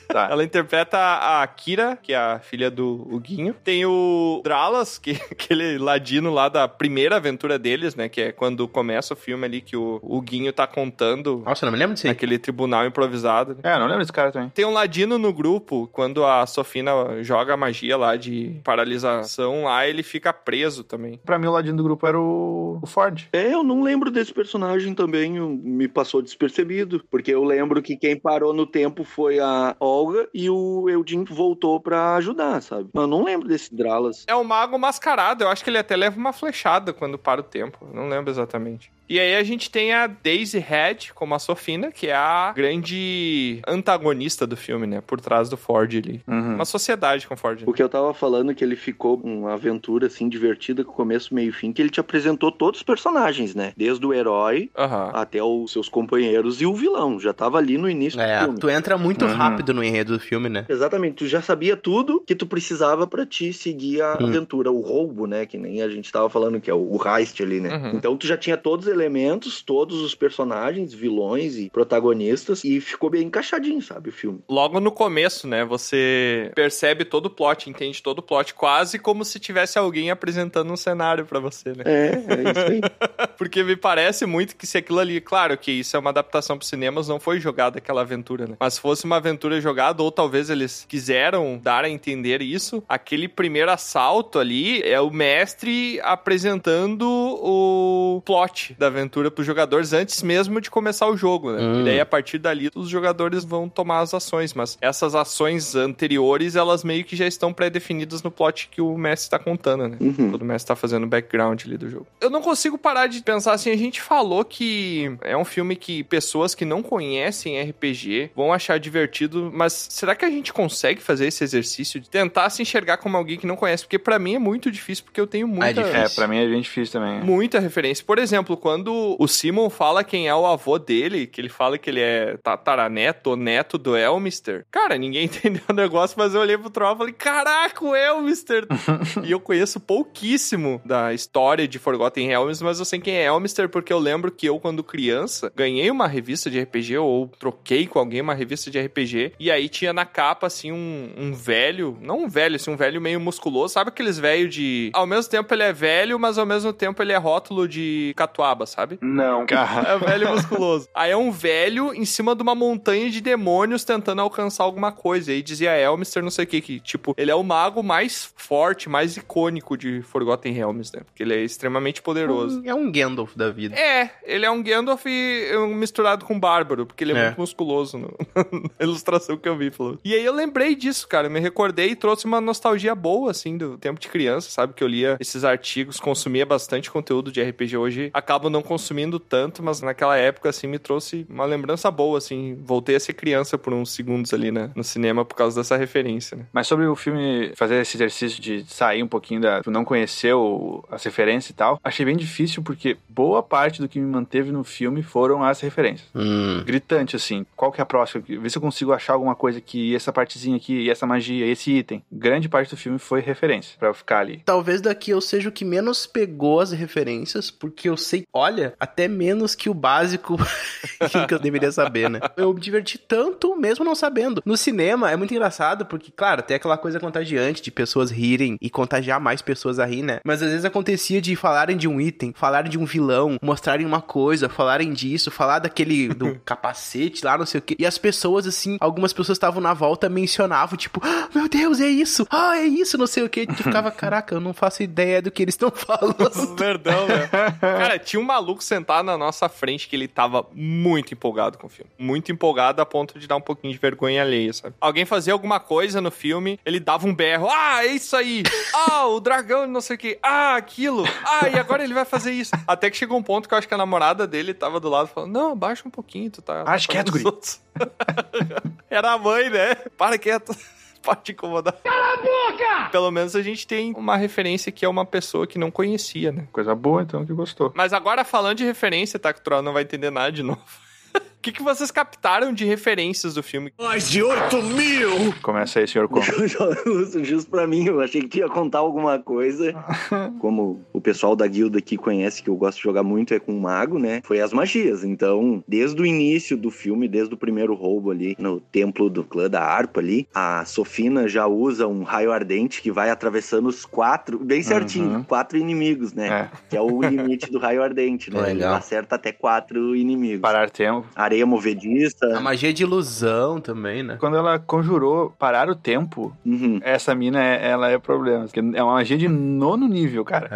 Tá. Ela interpreta a Kira, que é a filha do Huguinho. Tem o Dralas, que aquele ladino lá da primeira aventura deles, né? Que é quando começa o filme ali que o Huguinho tá contando Nossa, eu não me lembro disso naquele tribunal improvisado. né? É, não lembro desse cara também. Tem um ladino no grupo, quando a Sofina joga a magia lá de paralisação, lá ele fica preso também. Pra mim, o ladinho do grupo era o, o Ford. É, eu não lembro desse personagem também, me passou despercebido, porque eu lembro que quem parou no tempo foi a Olga e o Eudin voltou pra ajudar, sabe? Eu não lembro desse Dralas. É o mago mascarado, eu acho que ele até leva uma flechada quando para o tempo, não lembro exatamente. E aí a gente tem a Daisy Head como a Sofina, que é a grande antagonista do filme, né? Por trás do Ford ali. Uhum. Uma sociedade com o Ford. né? O que eu tava falando é que ele ficou uma aventura assim divertida com começo, meio e fim, que ele te apresentou todos os personagens, né? Desde o herói Aham. até os seus companheiros e o vilão. Já tava ali no início do É, filme. tu entra muito Uhum. rápido no enredo do filme, né? Exatamente, tu já sabia tudo que tu precisava pra te seguir a Hum. aventura, o roubo, né? Que nem a gente tava falando, que é o, o heist ali, né? Uhum. Então tu já tinha todos os elementos, todos os personagens, vilões e protagonistas, e ficou bem encaixadinho, sabe, o filme. Logo no começo, né? Você percebe todo o plot, entende todo o plot, quase como se tivesse alguém apresentando um cenário pra você, né? É, é isso aí. Porque me parece muito que se aquilo ali, claro que isso é uma adaptação para cinemas, não foi jogada aquela aventura, né? Mas se fosse uma aventura jogada, ou talvez eles quiseram dar a entender isso, aquele primeiro assalto ali é o mestre apresentando o plot da aventura pros jogadores antes mesmo de começar o jogo, né? Hum. E daí a partir dali os jogadores vão tomar as ações, mas essas ações anteriores, elas meio que já estão pré-definidas no plot que o mestre tá contando, né? Uhum. Quando o mestre tá fazendo o background ali do jogo. Eu não consigo parar de pensar assim, a gente falou que é um filme que pessoas que não conhecem RPG vão achar divertido, mas será que a gente consegue fazer esse exercício de tentar se enxergar como alguém que não conhece? Porque pra mim é muito difícil, porque eu tenho muita, difícil. É, pra mim é bem difícil também. muita referência. Por exemplo, quando o Simon fala quem é o avô dele, que ele fala que ele é tataraneto ou neto do Elmister, cara, ninguém entendeu o negócio, mas eu olhei pro Troll e falei, caraca, o Elmister! e eu conheço pouquíssimo da história de Forgotten Realms, mas eu sei quem é Elmister porque eu lembro que eu, quando criança, ganhei uma revista de RPG ou troquei com alguém uma revista de RPG e aí tinha na capa, assim, um, um velho, não um velho, assim, um velho meio musculoso, sabe aqueles velhos de... Ao mesmo tempo ele é velho, mas ao mesmo tempo ele é rótulo de catuaba, sabe? Não, cara. É velho musculoso. Aí é um velho em cima de uma montanha de demônios tentando alcançar alguma coisa. E aí dizia Elmister não sei o que, que, tipo, ele é o mago mais forte, mais icônico de Forgotten Realms, né? Porque ele é extremamente poderoso. É um Gandalf da vida. É, ele é um Gandalf misturado com Bárbaro, porque ele é, É. muito musculoso no- na ilustração que eu vi. Falou. E aí eu lembrei disso, cara. Eu me recordei e trouxe uma nostalgia boa, assim, do tempo de criança, sabe? Que eu lia esses artigos, consumia bastante conteúdo de RPG. Hoje acabo não consumindo tanto, mas naquela época, assim, me trouxe uma lembrança boa, assim. Voltei a ser criança por uns segundos ali, né? No cinema por causa dessa referência, né? Mas sobre o filme fazer esse exercício de sair um pouquinho da. não conhecer o, as referências e tal, achei bem difícil porque boa parte do que me manteve no filme foram as referências. Hum. Gritante, assim. Qual que é a próxima? Vê se eu consigo achar alguma coisa aqui, essa partezinha aqui, essa magia, esse item. Grande parte do filme foi referência, pra eu ficar ali. Talvez daqui eu seja o que menos pegou as referências, porque eu sei, olha, até menos que o básico que eu deveria saber, né? Eu me diverti tanto mesmo não sabendo. No cinema é muito engraçado, porque, claro, tem aquela coisa contagiante de pessoas rirem e contagiar mais pessoas a rir, né? Mas às vezes acontecia de falarem de um item, falarem de um vilão, mostrarem uma coisa, falarem disso, falar daquele do capacete lá, não sei o quê. E as pessoas, assim, algumas pessoas estavam na volta, mencionavam, tipo, "Ah, meu Deus, é isso! Ah, é isso, não sei o quê. E tu ficava, caraca, eu não faço ideia do que eles estão falando. Verdão, né? Cara, tinha um maluco sentado na nossa frente que ele tava muito empolgado com o filme. Muito empolgado a ponto de dar um pouquinho de vergonha alheia, sabe? Alguém fazia alguma coisa no filme, ele dava um berro. Ah, é isso aí! Ah, o dragão, não sei o quê. Ah, aquilo. Ah, e agora ele vai fazer isso. Até que chegou um ponto que eu acho que a namorada dele tava do lado falando: Não, abaixa um pouquinho, tu tá. Acho tá dos outros." Era a mãe, né? Para quieto. Pode incomodar. Cala a boca! Pelo menos a gente tem uma referência que é uma pessoa que não conhecia, né? Coisa boa, então, que gostou. Mas agora, falando de referência, tá? Que o Troll não vai entender nada de novo. O que, que vocês captaram de referências do filme? Mais de 8 mil! Começa aí, senhor Como. Justo, pra mim, eu achei que tu ia contar alguma coisa. Como o pessoal da guilda aqui conhece, que eu gosto de jogar muito, é com o mago, né? Foi as magias. Então, desde o início do filme, desde o primeiro roubo ali, no templo do clã da harpa ali, a Sofina já usa um raio ardente que vai atravessando os quatro, bem certinho, Uhum. quatro inimigos, né? Que é o limite do raio ardente, né? Ele Legal. acerta até quatro inimigos. Parar tempo. Areia movediça. A magia de ilusão também, né? Quando ela conjurou parar o tempo, Uhum. essa mina, é, ela é problema. Porque é uma magia de nono nível, cara.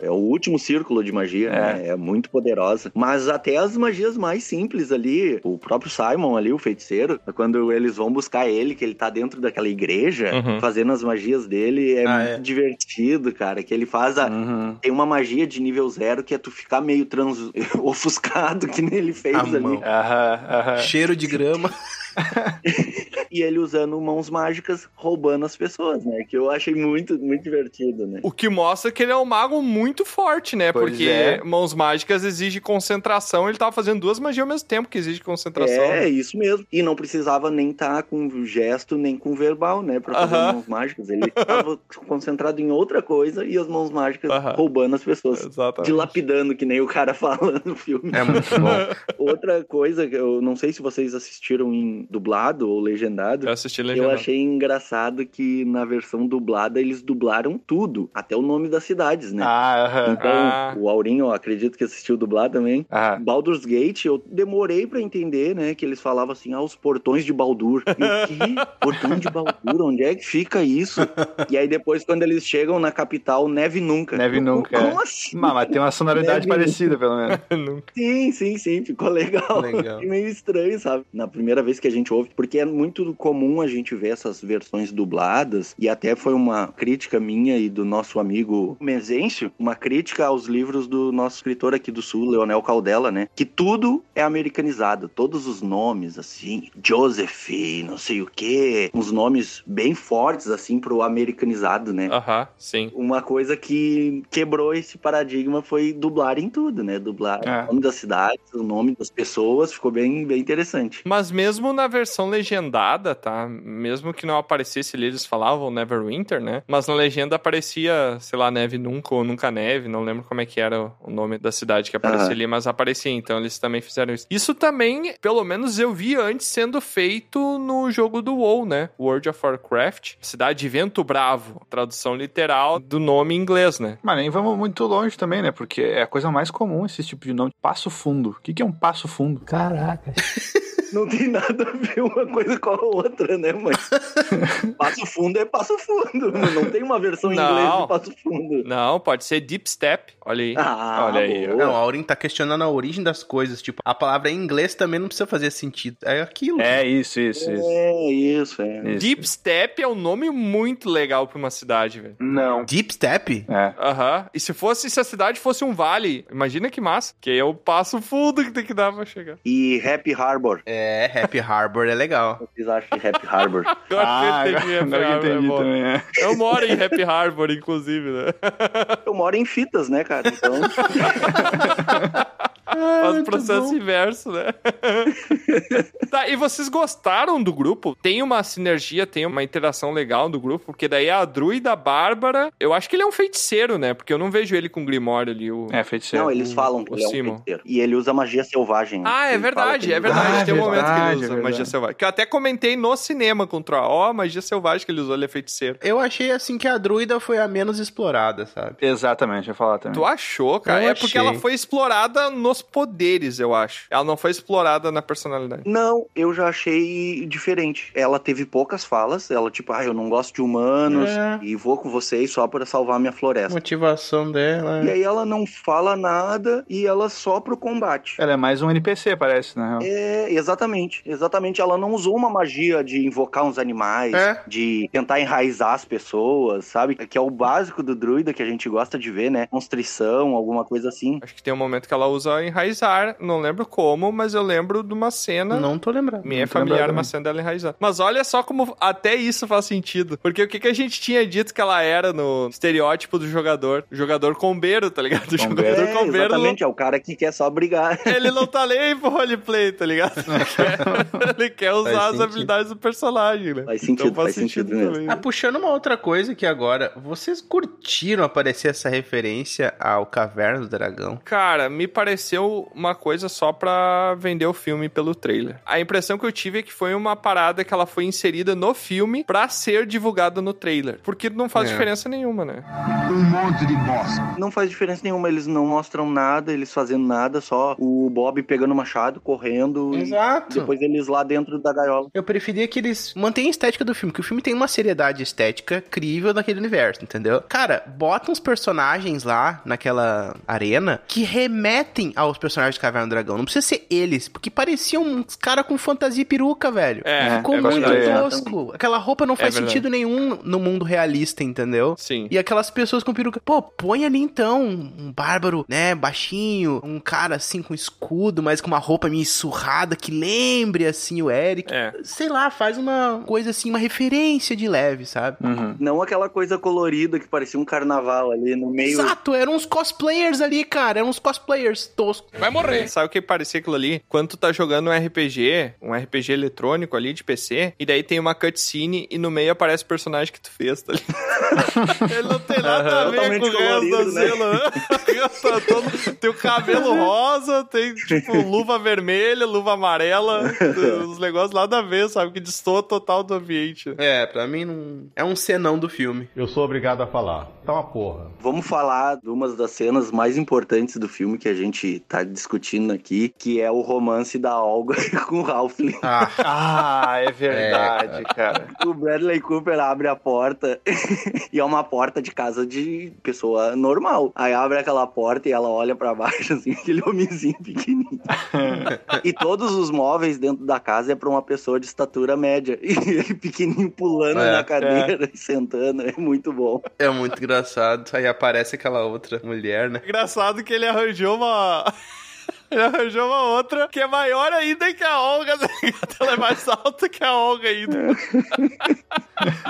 É. É o último círculo de magia, né? É muito poderosa. Mas até as magias mais simples ali, o próprio Simon ali, o feiticeiro, quando eles vão buscar ele, que ele tá dentro daquela igreja, Uhum. fazendo as magias dele, é Ah, muito é. divertido, cara. Que ele faz a. Uhum. Tem uma magia de nível zero que é tu ficar meio trans... ofuscado, que nem ele fez A ali. mão. Aham, aham. Cheiro de grama. E ele usando mãos mágicas, roubando as pessoas, né? Que eu achei muito, muito divertido, né? O que mostra que ele é um mago muito forte, né? Pois Porque é. mãos mágicas exige concentração. Ele tava fazendo duas magias ao mesmo tempo que exige concentração. É, isso mesmo. E não precisava nem estar com gesto, nem com verbal, né? Pra fazer Aham. mãos mágicas. Ele estava concentrado em outra coisa e as mãos mágicas Aham. roubando as pessoas. Exatamente. Dilapidando, que nem o cara fala no filme. É muito bom. Outra coisa, que eu não sei se vocês assistiram em dublado ou legendado. Eu assisti Eu legendado. achei engraçado que na versão dublada eles dublaram tudo, até o nome das cidades, né? Ah, aham. Então, Ah. o Aurinho, eu acredito que assistiu dublado também. Ah. Baldur's Gate, eu demorei pra entender, né? Que eles falavam assim, ah, os portões de Baldur. E o quê? Portão de Baldur? Onde é que fica isso? E aí depois, quando eles chegam na capital, neve nunca. Neve Eu, nunca, Como é. assim? Mas, mas tem uma sonoridade Neve parecida, pelo menos. Nunca. Sim, sim, sim, ficou legal. Legal. E meio estranho, sabe? Na primeira vez que a gente ouve, porque é muito comum a gente ver essas versões dubladas, e até foi uma crítica minha e do nosso amigo Mezencio, uma crítica aos livros do nosso escritor aqui do Sul, Leonel Caldela, né? Que tudo é americanizado, todos os nomes, assim, Joseph, não sei o quê, uns nomes bem fortes, assim, pro americanizado, né? Aham, sim. Uma coisa que quebrou esse paradigma foi dublar em tudo, né? Dublar É. o nome das cidades, o nome das pessoas, ficou bem, bem interessante. Mas mesmo na versão legendada, tá? Mesmo que não aparecesse ali, eles falavam Neverwinter, né? Mas na legenda aparecia, sei lá, Neve Nunca ou Nunca Neve, não lembro como é que era o nome da cidade que aparecia Aham. ali, mas aparecia, então eles também fizeram isso. Isso também, pelo menos eu vi antes sendo feito no jogo do WoW, né? World of Warcraft, cidade de Vento Bravo, tradução literal do nome em inglês, né? Mas nem vamos muito longe também, né? Porque é a coisa mais comum esse tipo de nome. Passo fundo. O que, é um passo fundo? Caraca. Não tem nada ver uma coisa com a outra, né, mãe? passo fundo é passo fundo. Não tem uma versão em inglês de passo fundo. Não, pode ser Deep Step, olha aí. Ah, Olha aí, boa. Não, a Aurin tá questionando a origem das coisas. Tipo, a palavra em inglês também não precisa fazer sentido. É aquilo. É isso, isso, isso. É isso, é. Isso. Deep Step é um nome muito legal pra uma cidade, velho. Não. Deep Step? É. Aham. E se fosse, se a cidade fosse um vale, imagina que massa. Que aí é o passo fundo que tem que dar pra chegar. E Happy Harbor. É, Happy Harbor é legal. O que vocês acham de Happy Harbor? Agora Ah, que eu agora, entendi Happy agora que eu Harbor, é entendi bom. também, é. Eu moro em Happy Harbor, inclusive, né? Eu moro em fitas, né, cara? Então. Faz o processo inverso, né? tá, e vocês gostaram do grupo? Tem uma sinergia, tem uma interação legal do grupo, porque daí a druida Bárbara, eu acho que ele é um feiticeiro, né? Porque eu não vejo ele com Grimório ali. O... É, feiticeiro. Não, eles falam que o ele é um Simon. feiticeiro. E ele usa magia selvagem. Ah, é verdade, é verdade. Ah, Tem um momento que ele usa é magia selvagem. Que eu até comentei no cinema contra ó, a magia selvagem que ele usou, ele é feiticeiro. Eu achei assim que a druida foi a menos explorada, sabe? Exatamente, eu ia falar também. Tu achou, cara? Eu é porque achei. ela foi explorada nos poderes, eu acho. Ela não foi explorada na personalidade. Não, eu já achei diferente. Ela teve poucas falas. Ela, tipo, ah, eu não gosto de humanos É. e vou com vocês só para salvar minha A floresta. motivação dela. E aí ela não fala nada e ela só pro combate. Ela é mais um NPC, parece, na real. É, exatamente. Exatamente. Ela não usou uma magia de invocar uns animais, É. de tentar enraizar as pessoas, sabe? Que é o básico do druida que a gente gosta de ver, né? Constrição, alguma coisa assim. Acho que tem um momento que ela usa enraizar, não lembro como, mas eu lembro de uma cena. Não tô lembrando. É Não tô familiar lembrado uma cena dela enraizando. Mas olha só como até isso faz sentido. Porque o que, que a gente tinha dito que ela era no estereótipo do jogador? O jogador combeiro, tá ligado? O Combeiro. jogador É, combeiro. Não, exatamente, é o cara que quer só brigar. ele não tá nem aí pro roleplay, tá ligado? Ele quer, ele quer usar Faz as sentido. habilidades do personagem, né? Faz sentido, faz sentido mesmo. também. Ah, puxando uma outra coisa aqui agora, vocês curtiram aparecer essa referência ao Caverna do Dragão? Cara, me pareceu uma coisa só pra vender o filme pelo trailer. A impressão que eu tive é que foi uma parada que ela foi inserida no filme pra ser divulgada no trailer. Porque não faz É. diferença nenhuma, né? Não faz diferença nenhuma, eles não mostram nada, eles fazendo nada, só o Bob pegando o machado, correndo. e Exato. Depois eles lá dentro da gaiola. Eu preferia que eles mantenham a estética do filme, que o filme tem uma seriedade estética crível naquele universo, entendeu? Cara, bota uns personagens lá naquela arena que remetem aos personagens de Caverna do Dragão. Não precisa ser eles, porque pareciam uns caras com fantasia e peruca, velho. É, Ficou é muito verdade. tosco. Aquela roupa não faz verdade. sentido nenhum no mundo realista, entendeu? Sim. E aquelas pessoas com peruca. Pô, põe ali então um bárbaro, né, baixinho, um cara assim com escudo, mas com uma roupa meio surrada que lembre assim o Eric. É. Sei lá, faz uma coisa assim, uma referência de leve, sabe? Uhum. Não aquela coisa colorida que parecia um carnaval ali no meio. Exato, eram uns cosplayers ali, cara. Eram uns cosplayers toscos. Vai morrer. Sabe o que parecia aquilo ali? Quando tu tá jogando um RPG, um RPG eletrônico ali de PC, e daí tem uma cutscene e no meio aparece o personagem que tu fez, tá ligado? Ele não tem nada a ver com o resto? Tá todo- Tem o cabelo rosa, tem tipo luva vermelha, luva amarela, os negócios nada a ver, sabe? Que destoa total do ambiente. É, pra mim não. É um senão do filme. Eu sou obrigado a falar. Tá uma porra. Vamos falar de uma das cenas mais importantes do filme que a gente tá discutindo aqui, que é o romance da Olga com o Ralph. Ah, Ah, é verdade, cara. O Bradley Cooper abre a porta e é uma porta de casa de pessoa normal. Aí abre aquela porta e ela olha pra baixo, assim, aquele homenzinho pequenininho. e todos os móveis dentro da casa é pra uma pessoa de estatura média. E ele pequenininho pulando É, na cadeira e sentando, é muito bom. é muito engraçado. Aí aparece aquela outra mulher, né? Engraçado que ele arranjou uma. Ele arranjou uma outra que é maior ainda que a Olga. tá ligado? Ela é mais alta que a Olga ainda.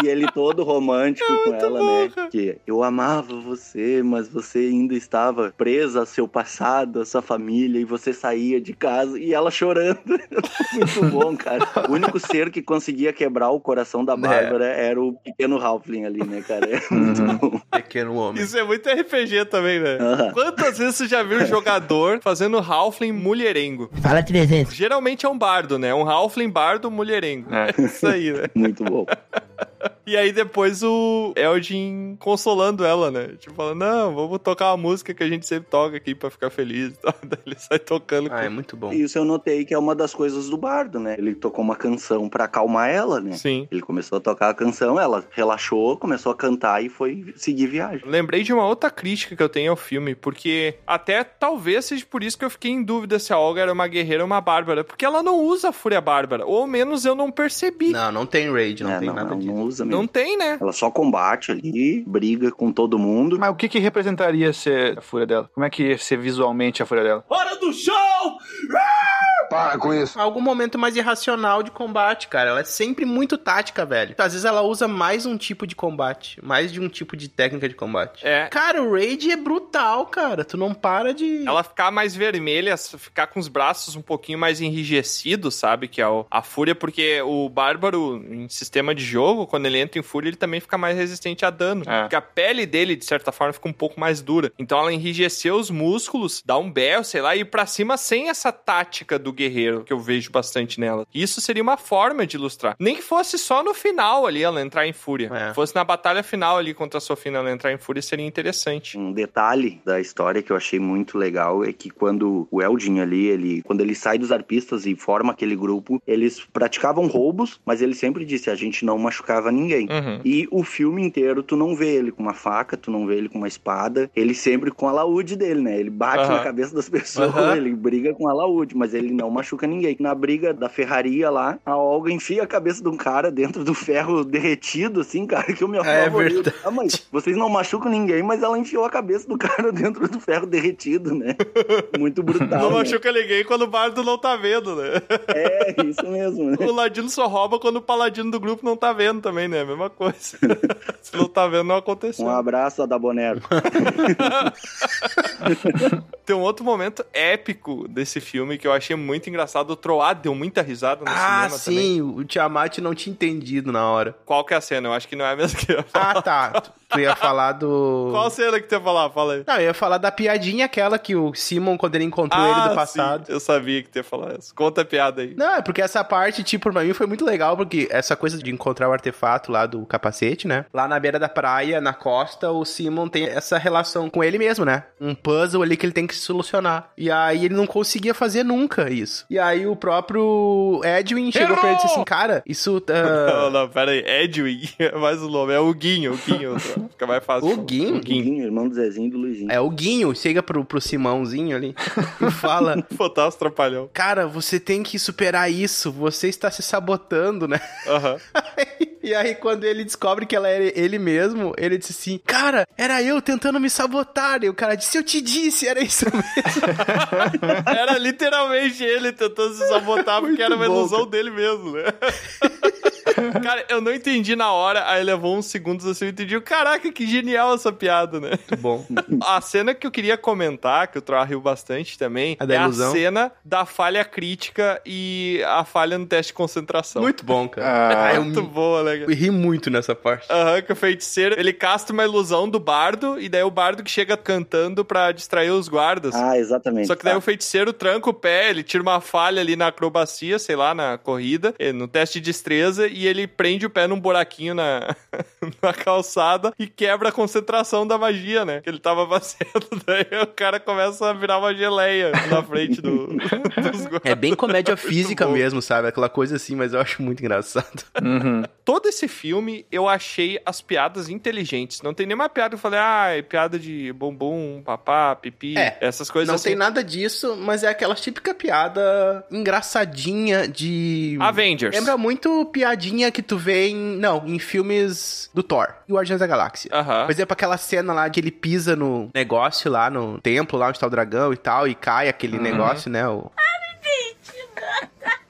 E ele todo romântico com ela, né? Que eu amava você, mas você ainda estava presa ao seu passado, à sua família, e você saía de casa e ela chorando. Muito bom, cara. O único ser que conseguia quebrar o coração da Bárbara era o pequeno Halfling ali, né, cara? É muito bom. Pequeno homem. Isso é muito RPG também, né? Aham. Quantas vezes você já viu um jogador fazendo Halfling mulherengo? Fala 300. Geralmente é um bardo, né? Um Halfling bardo mulherengo. É. Isso aí, né? Muito bom. E aí depois o Eldin consolando ela, né? Tipo, falando, não, vamos tocar uma música que a gente sempre toca aqui pra ficar feliz. e tal. Daí ele sai tocando. Ah, é com... muito bom. Isso eu notei que é uma das coisas do bardo, né? Ele tocou uma canção pra acalmar ela, né? Sim. Ele começou a tocar a canção, ela relaxou, começou a cantar e foi seguir viagem. Lembrei de uma outra crítica que eu tenho ao filme, porque até talvez seja por isso que eu fiquei em dúvida se a Olga era uma guerreira ou uma bárbara, porque ela não usa a fúria bárbara, ou ao menos eu não percebi. Não, não tem raid, não É, tem não, nada não, disso. não usa mesmo. Não tem, né? Ela só combate ali, briga com todo mundo. Mas o que que representaria ser a fúria dela? Como é que ia ser visualmente a fúria dela? Para com isso. Algum momento mais irracional de combate, cara. Ela é sempre muito tática, velho. Às vezes ela usa mais um tipo de combate, mais de um tipo de técnica de combate. É. Cara, o raid é brutal, cara. Tu não para de. Ela ficar mais vermelha, ficar com os braços um pouquinho mais enrijecidos, sabe? Que é o- a fúria, porque o bárbaro, em sistema de jogo, quando ele entra em fúria, ele também fica mais resistente a dano. É. Porque a pele dele, de certa forma, fica um pouco mais dura. Então ela enrijeceu os músculos, dá um berro, sei lá, e ir pra cima sem essa tática do guerreiro, que eu vejo bastante nela. Isso seria uma forma de ilustrar. Nem que fosse só no final ali ela entrar em fúria. É. Fosse na batalha final ali contra a Sofina ela entrar em fúria, seria interessante. Um detalhe da história que eu achei muito legal é que quando o Eldin ali, ele, quando ele sai dos arpistas e forma aquele grupo, eles praticavam roubos, mas ele sempre disse a gente não machucava ninguém. Uhum. E o filme inteiro, tu não vê ele com uma faca, tu não vê ele com uma espada, ele sempre com a laúde dele, né? Ele bate Aham. na cabeça das pessoas, Aham. ele briga com a laúde, mas ele não machuca ninguém. Na briga da ferraria lá, a Olga enfia a cabeça de um cara dentro do ferro derretido, assim, cara, que eu me É apavorei. verdade. Ah, mas vocês não machucam ninguém, mas ela enfiou a cabeça do cara dentro do ferro derretido, né? Muito brutal. Não né? machuca ninguém quando o bardo não tá vendo, né? É, isso mesmo, né? O ladino só rouba quando o paladino do grupo não tá vendo também, né? Mesma coisa. Se não tá vendo, não aconteceu. Um abraço a Dabonero. Tem um outro momento épico desse filme que eu achei muito engraçado. O Troá deu muita risada no Ah, cinema também. sim, o Tiamat não tinha entendido na hora. Qual que é a cena? Eu acho que não é a mesma que eu ia falar. Ah, tá. Tu, ia falar do. Qual cena que tu ia falar? Fala aí. Não, eu ia falar da piadinha aquela que o Simon, quando ele encontrou ele do passado. Ah, sim. Eu sabia que tu ia falar isso. Conta a piada aí. Não, é porque essa parte, tipo, pra mim foi muito legal, porque essa coisa de encontrar o artefato lá do capacete, né? Lá na beira da praia, na costa, o Simon tem essa relação com ele mesmo, né? Um puzzle ali que ele tem que solucionar. E aí ele não conseguia fazer nunca isso. E aí o próprio Edwin chegou pra ele e disse assim, cara, isso... Não, ah, não, pera aí. Edwin é mais o nome. É o Guinho. O Guinho. Fica mais fácil. O Guinho? O Guinho. Irmão do Zezinho e do Luizinho. É o Guinho, chega pro, pro Simãozinho ali e fala... Os trapalhão. Cara, você tem que superar isso, você está se sabotando, né? Aham. E aí, quando ele descobre que ela era ele mesmo, ele disse assim: Cara, era eu tentando me sabotar. E o cara disse: Eu te disse, era isso mesmo. Era literalmente ele tentando se sabotar porque era uma bom, ilusão dele mesmo, né? Cara, eu não entendi na hora, aí levou uns segundos assim, eu entendi. Caraca, que genial essa piada, né? Muito bom. A cena que eu queria comentar, que o Troá riu bastante também, A da é ilusão? a cena da falha crítica e a falha no teste de concentração. Muito bom, cara. Ah, Muito boa, né? eu ri muito nessa parte. Aham, que o feiticeiro, ele casta uma ilusão do bardo, e daí o bardo que chega cantando pra distrair os guardas. Ah, exatamente. Só que daí tá. o feiticeiro tranca o pé, ele tira uma falha ali na acrobacia, sei lá, na corrida, eh, no teste de destreza, e ele prende o pé num buraquinho na, na calçada e quebra a concentração da magia, né? Que ele tava fazendo. Daí o cara começa a virar uma geleia na frente do, dos É bem comédia física mesmo, sabe? Aquela coisa assim, mas eu acho muito engraçado. Uhum. Todo esse filme eu achei as piadas inteligentes. Não tem nenhuma piada que eu falei, ah, é piada de bumbum, papá, pipi, É, essas coisas Não assim. tem nada disso, mas é aquela típica piada engraçadinha de. Avengers. Lembra muito piadinha que tu vê em. Não, em filmes do Thor e Guardiões da Galáxia. Aham. Por exemplo, aquela cena lá que ele pisa no negócio lá, no templo lá onde tá o dragão e tal, e cai aquele negócio, né? O...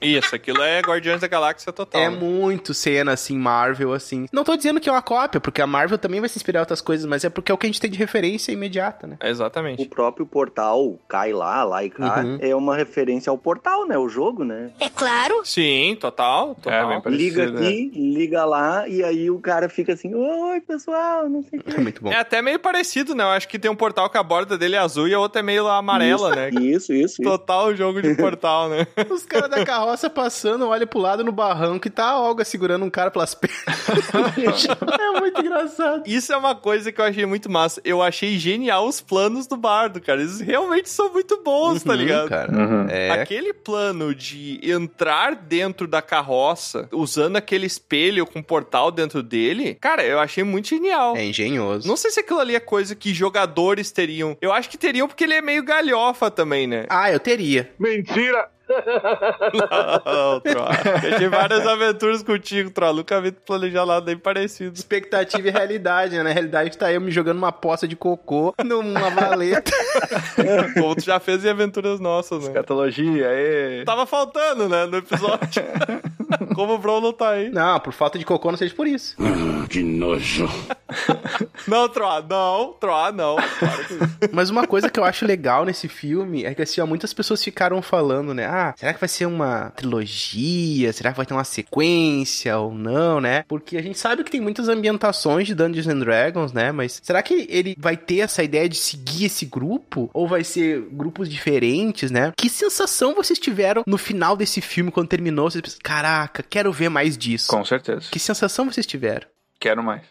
Isso, aquilo é Guardiões da Galáxia total. É né? muito cena, assim, Marvel, assim. Não tô dizendo que é uma cópia, porque a Marvel também vai se inspirar em outras coisas, mas é porque é o que a gente tem de referência imediata, né? O Exatamente. próprio portal cai lá, lá e cá, Uhum. é uma referência ao portal, né? O jogo, né? É claro. Sim, total, É, total. bem parecido, liga né? aqui, liga lá, e aí o cara fica assim, oi, pessoal, não sei o que. É muito bom. É até meio parecido, né? Eu acho que tem um portal que a borda dele é azul e a outra é meio amarela, isso, né? Isso, isso, isso. Total jogo de portal, né? Os caras da carroça passando, olha pro lado no barranco e tá a Olga segurando um cara pelas pernas. é muito engraçado. Isso é uma coisa que eu achei muito massa. Eu achei genial os planos do bardo, cara. Eles realmente são muito bons, tá Uhum, ligado? Cara. Uhum. É. Aquele plano de entrar dentro da carroça, usando aquele espelho com portal dentro dele, cara, eu achei muito genial. É engenhoso. Não sei se aquilo ali é coisa que jogadores teriam. Eu acho que teriam porque ele é meio galhofa também, né? Ah, eu teria. Mentira! Não, Troa. Eu tive várias aventuras contigo, Troa. Nunca vi tu planejar nada bem parecido. Expectativa e realidade, né? Na realidade, tá eu me jogando uma poça de cocô numa valeta. Como tu já fez em aventuras nossas, né? Escatologia, aê. Tava faltando, né, no episódio. Como o Bron não tá aí. Não, por falta de cocô não seja por isso. Ah, que nojo. Não, Troa, não. Troa, não. Mas uma coisa que eu acho legal nesse filme é que assim, ó, muitas pessoas ficaram falando, né? Ah, será que vai ser uma trilogia? Será que vai ter uma sequência ou não, né? Porque a gente sabe que tem muitas ambientações de Dungeons and Dragons, né? Mas será que ele vai ter essa ideia de seguir esse grupo? Ou vai ser grupos diferentes, né? Que sensação vocês tiveram no final desse filme, quando terminou? Vocês pensaram, caraca, quero ver mais disso. Com certeza. Que sensação vocês tiveram? Quero mais.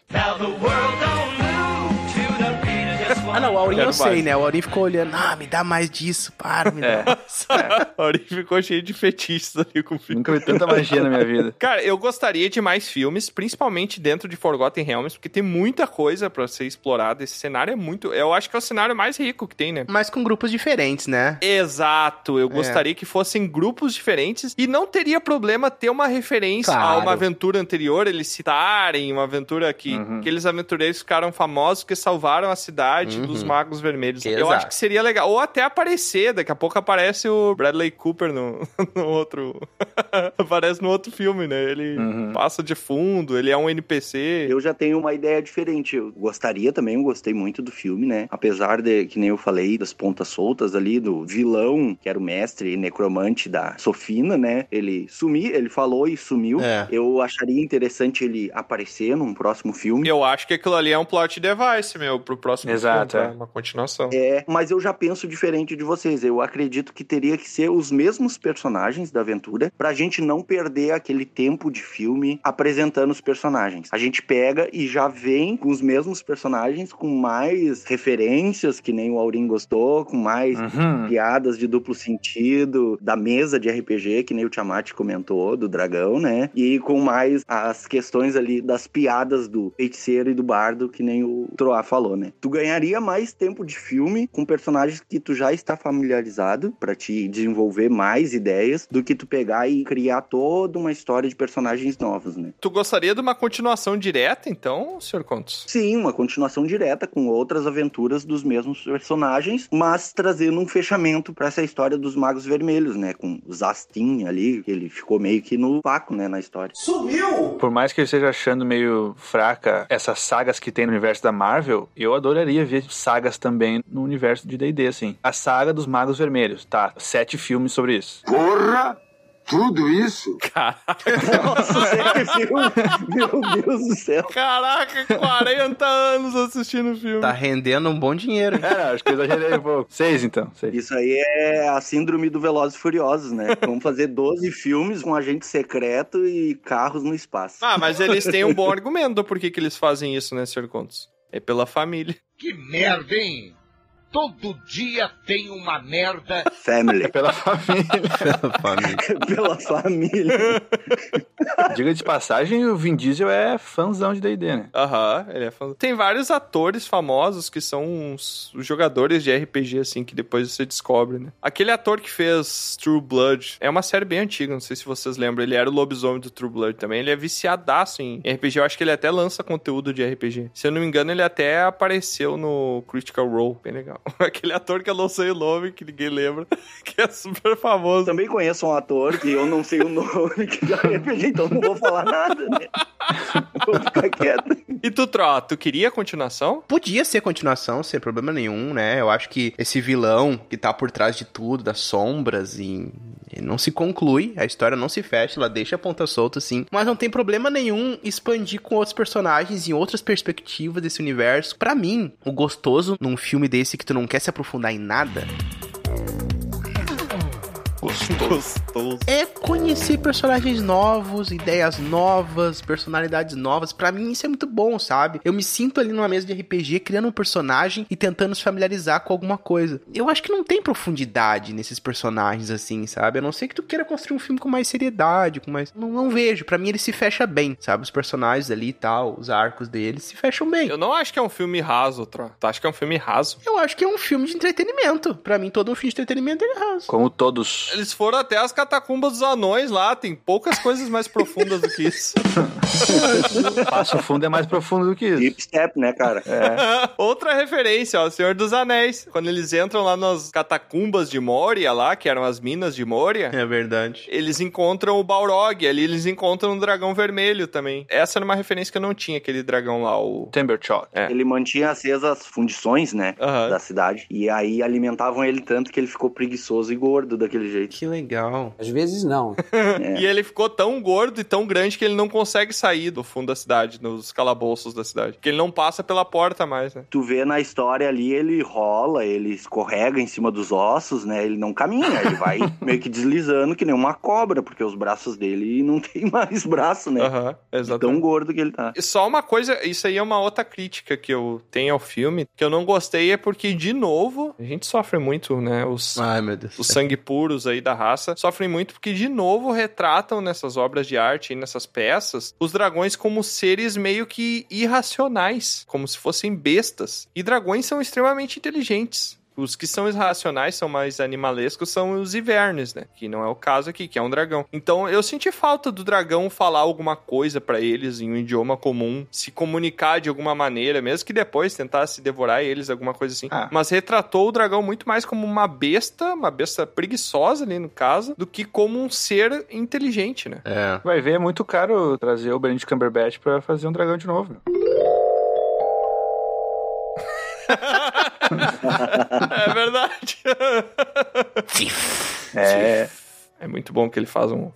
Ah, não, o Aurinho Quero eu sei, mais. né? O Aurinho ficou olhando, ah, me dá mais disso, para, me dá. É. A Ori ficou cheio de fetiches ali com o filme. Nunca vi tanta magia na minha vida. Cara, eu gostaria de mais filmes, principalmente dentro de Forgotten Realms, porque tem muita coisa pra ser explorada. Esse cenário é muito. Eu acho que é o cenário mais rico que tem, né? Mas com grupos diferentes, né? Exato, eu É. gostaria que fossem grupos diferentes e não teria problema ter uma referência a Claro. uma aventura anterior, eles citarem uma aventura que Uhum. aqueles aventureiros ficaram famosos que salvaram a cidade dos magos vermelhos. Eu Uhum. Exato. acho que seria legal. Ou até aparecer, daqui a pouco aparece o Bradley Cooper no, no outro. aparece no outro filme, né? Ele Uhum. passa de fundo, ele é um NPC. Eu já tenho uma ideia diferente. Eu gostaria também, eu gostei muito do filme, né? Apesar de, que nem eu falei, das pontas soltas ali, do vilão, que era o mestre necromante da Sofina, né? Ele sumiu, ele falou e sumiu. É. Eu acharia interessante ele aparecer num próximo filme. Eu acho que aquilo ali é um plot device, meu, pro próximo Exato, filme, é. uma continuação. É, mas eu já penso diferente de vocês. Eu acredito que teria que ser os mesmos personagens da aventura pra gente não perder aquele tempo de filme apresentando os personagens. A gente pega e já vem com os mesmos personagens, com mais referências, que nem o Aurim gostou, com mais Uhum. piadas de duplo sentido, da mesa de RPG, que nem o Tiamat comentou, do dragão, né? E com mais as questões ali das piadas do feiticeiro e do bardo, que nem o Troá falou, né? Tu ganharia mais tempo de filme com personagens que tu já está familiarizado pra te desenvolver mais ideias do que tu pegar e criar toda uma história de personagens novos, né? Tu gostaria de uma continuação direta, então, Sr. Contos? Sim, uma continuação direta com outras aventuras dos mesmos personagens, mas trazendo um fechamento pra essa história dos Magos Vermelhos, né? Com o Zastin ali, que ele ficou meio que no vácuo, né, na história. Por mais que eu esteja achando meio fraca essas sagas que tem no universo da Marvel, eu adoraria ver sagas também no universo de D&D, assim. A saga dos Magos Vermelhos, tá? Sete filmes sobre isso. Porra! Tudo isso? Nossa, sério, viu? Meu Deus do céu. Caraca, 40 anos assistindo o filme. Tá rendendo um bom dinheiro. É, acho que eu exagerei um pouco. Seis, então. Seis. Isso aí é a síndrome do Velozes e Furiosos, né? Vamos fazer 12 filmes com agente secreto e carros no espaço. Ah, mas eles têm um bom argumento do porquê que eles fazem isso, né, Sr. Contos? É pela família. Que merda, hein? Todo dia tem uma merda. Family. Pela família. Família. Pela família. Diga de passagem, o Vin Diesel é fãzão de D&D, né? Aham, ele é fã. Tem vários atores famosos que são uns os jogadores de RPG, assim, que depois você descobre, né? Aquele ator que fez True Blood é uma série bem antiga, não sei se vocês lembram. Ele era o lobisomem do True Blood também. Ele é viciadaço em RPG. Eu acho que ele até lança conteúdo de RPG. Se eu não me engano, ele até apareceu no Critical Role. Bem legal. Aquele ator que eu não sei o nome, que ninguém lembra, que é super famoso. Também conheço um ator que eu não sei o nome, que já RPG, então não vou falar nada, né? Vou ficar quieto. E tu, Tro, tu queria a continuação? Podia ser continuação, sem problema nenhum, né? Eu acho que esse vilão que tá por trás de tudo, das sombras, e, e não se conclui, a história não se fecha, ela deixa a ponta solta, sim. Mas não tem problema nenhum expandir com outros personagens em outras perspectivas desse universo. Pra mim, o gostoso num filme desse que tu não quer se aprofundar em nada Gostoso. é conhecer personagens novos, ideias novas, personalidades novas. Pra mim isso é muito bom, sabe? Eu me sinto ali numa mesa de RPG criando um personagem e tentando se familiarizar com alguma coisa. Eu acho que não tem profundidade nesses personagens assim, sabe? A não ser que tu queira construir um filme com mais seriedade, com mais não, não vejo. Pra mim ele se fecha bem, sabe? Os personagens ali e tal, os arcos deles se fecham bem. Eu não acho que é um filme raso, Tro. Tu acha que é um filme raso? Eu acho que é um filme de entretenimento. Pra mim todo um filme de entretenimento é raso. Como todos. Eles foram até as catacumbas dos anões lá, tem poucas coisas mais profundas do que isso. Passo Fundo é mais profundo do que isso. Deep Step, né, cara? Outra referência, ó, Senhor dos Anéis. Quando eles entram lá nas catacumbas de Moria lá, que eram as minas de Moria, É verdade. eles encontram o Balrog, ali eles encontram um dragão vermelho também. Essa era uma referência que eu não tinha, aquele dragão lá, o... Timberchalk. É. Ele mantinha acesas as fundições, né? Aham. Da cidade. E aí alimentavam ele tanto que ele ficou preguiçoso e gordo daquele jeito. Que legal. Às vezes não. E ele ficou tão gordo e tão grande que ele não consegue sair do fundo da cidade, nos calabouços da cidade. Porque ele não passa pela porta mais, né? Tu vê na história ali, ele rola, ele escorrega em cima dos ossos, né? Ele não caminha, ele vai meio que deslizando que nem uma cobra, porque os braços dele não tem mais braço, né? Aham, De exatamente. Tão gordo que ele tá. E Só uma coisa, isso aí é uma outra crítica que eu tenho ao filme, que eu não gostei, é porque, de novo, a gente sofre muito, né? Os, Ai, meu Deus. os sangue puros aí da raça sofrem muito porque, de novo, retratam nessas obras de arte e nessas peças os dragões como seres meio que irracionais, como se fossem bestas. E dragões são extremamente inteligentes. Os que são irracionais, são mais animalescos, são os Ivernes, né? Que não é o caso aqui, que é um dragão. Então eu senti falta do dragão falar alguma coisa pra eles em um idioma comum, se comunicar de alguma maneira, mesmo que depois tentasse devorar eles, alguma coisa assim. Ah. Mas retratou o dragão muito mais como uma besta, uma besta preguiçosa ali no caso, do que como um ser inteligente, né? É. Vai ver, é muito caro trazer o Benedict Cumberbatch pra fazer um dragão de novo. meu. é verdade. É. É muito bom que ele faz um.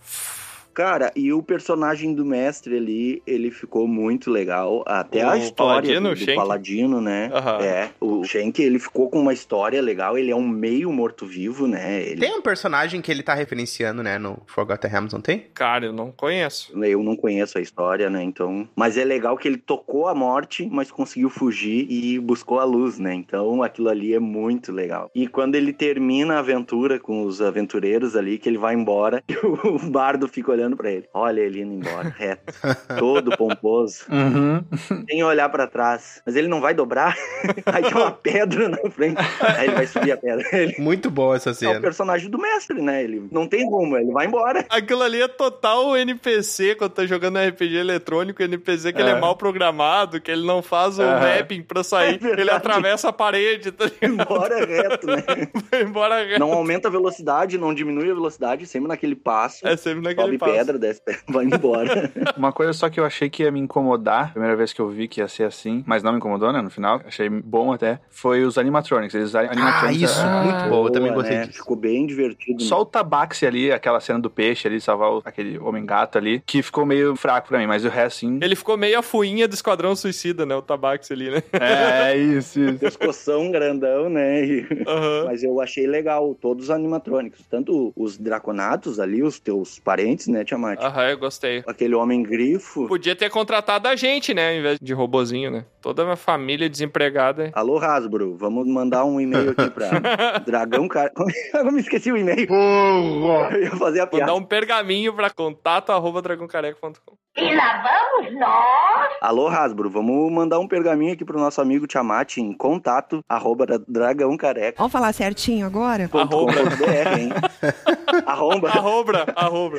Cara, e o personagem do mestre ali, ele ficou muito legal. Até O a história Paladino, do, do? Paladino, né? Aham. É, o Shank, ele ficou com uma história legal. Ele é um meio morto-vivo, né? Ele... Tem um personagem que ele tá referenciando, né, no Forgotten Realms, não tem? Cara, eu não conheço. Eu não conheço a história, né? Então. Mas é legal que ele tocou a morte, mas conseguiu fugir e buscou a luz, né? Então aquilo ali é muito legal. E quando ele termina a aventura com os aventureiros ali, que ele vai embora, o bardo fica olhando pra ele. Olha ele indo embora, reto. Todo pomposo. Uhum. Sem olhar pra trás. Mas ele não vai dobrar. Aí tem uma pedra na frente. Aí ele vai subir a pedra. Ele Muito boa essa é o cena. personagem do mestre, né? Ele não tem rumo, ele vai embora. Aquilo ali é total NPC quando tá jogando RPG eletrônico, NPC que ele é É. mal programado, que ele não faz o mapping pra sair, É ele atravessa a parede, tá ligado? Embora reto, né? Vai embora reto. Não aumenta a velocidade, não diminui a velocidade, sempre naquele passo. É sempre naquele passo. Pedra, desce pedra, vai embora. Uma coisa só que eu achei que ia me incomodar, primeira vez que eu vi que ia ser assim, mas não me incomodou, né, no final, achei bom até, foi os animatronics. Eles Ah, animatronics isso, ah, muito bom, eu também gostei né? disso. Ficou bem divertido. Só o Tabaxi ali, aquela cena do peixe ali, salvar o- aquele homem-gato ali, que ficou meio fraco pra mim, mas o resto, sim. Ele ficou meio a fuinha do Esquadrão Suicida, né? O Tabaxi ali, né? É, é isso, isso. pescoção grandão, né? E- Aham. Mas eu achei legal todos os animatrônicos, tanto os draconatos ali, os teus parentes, né, Tiamat? Aham, eu gostei. Aquele homem grifo. Podia ter contratado a gente, né? Ao invés de robozinho, né? Toda a minha família desempregada. Alô, Hasbro, vamos mandar um e-mail aqui pra Dragão Car... Eu me esqueci o e-mail. Eu ia fazer a piada. Mandar um pergaminho pra contato arroba dragãocareca.com. E lá vamos nós. Alô, Hasbro, vamos mandar um pergaminho aqui pro nosso amigo Tiamat em contato, arroba Dragão Careca. Vamos falar certinho agora? Arroba. Arromba. Arroba, arroba.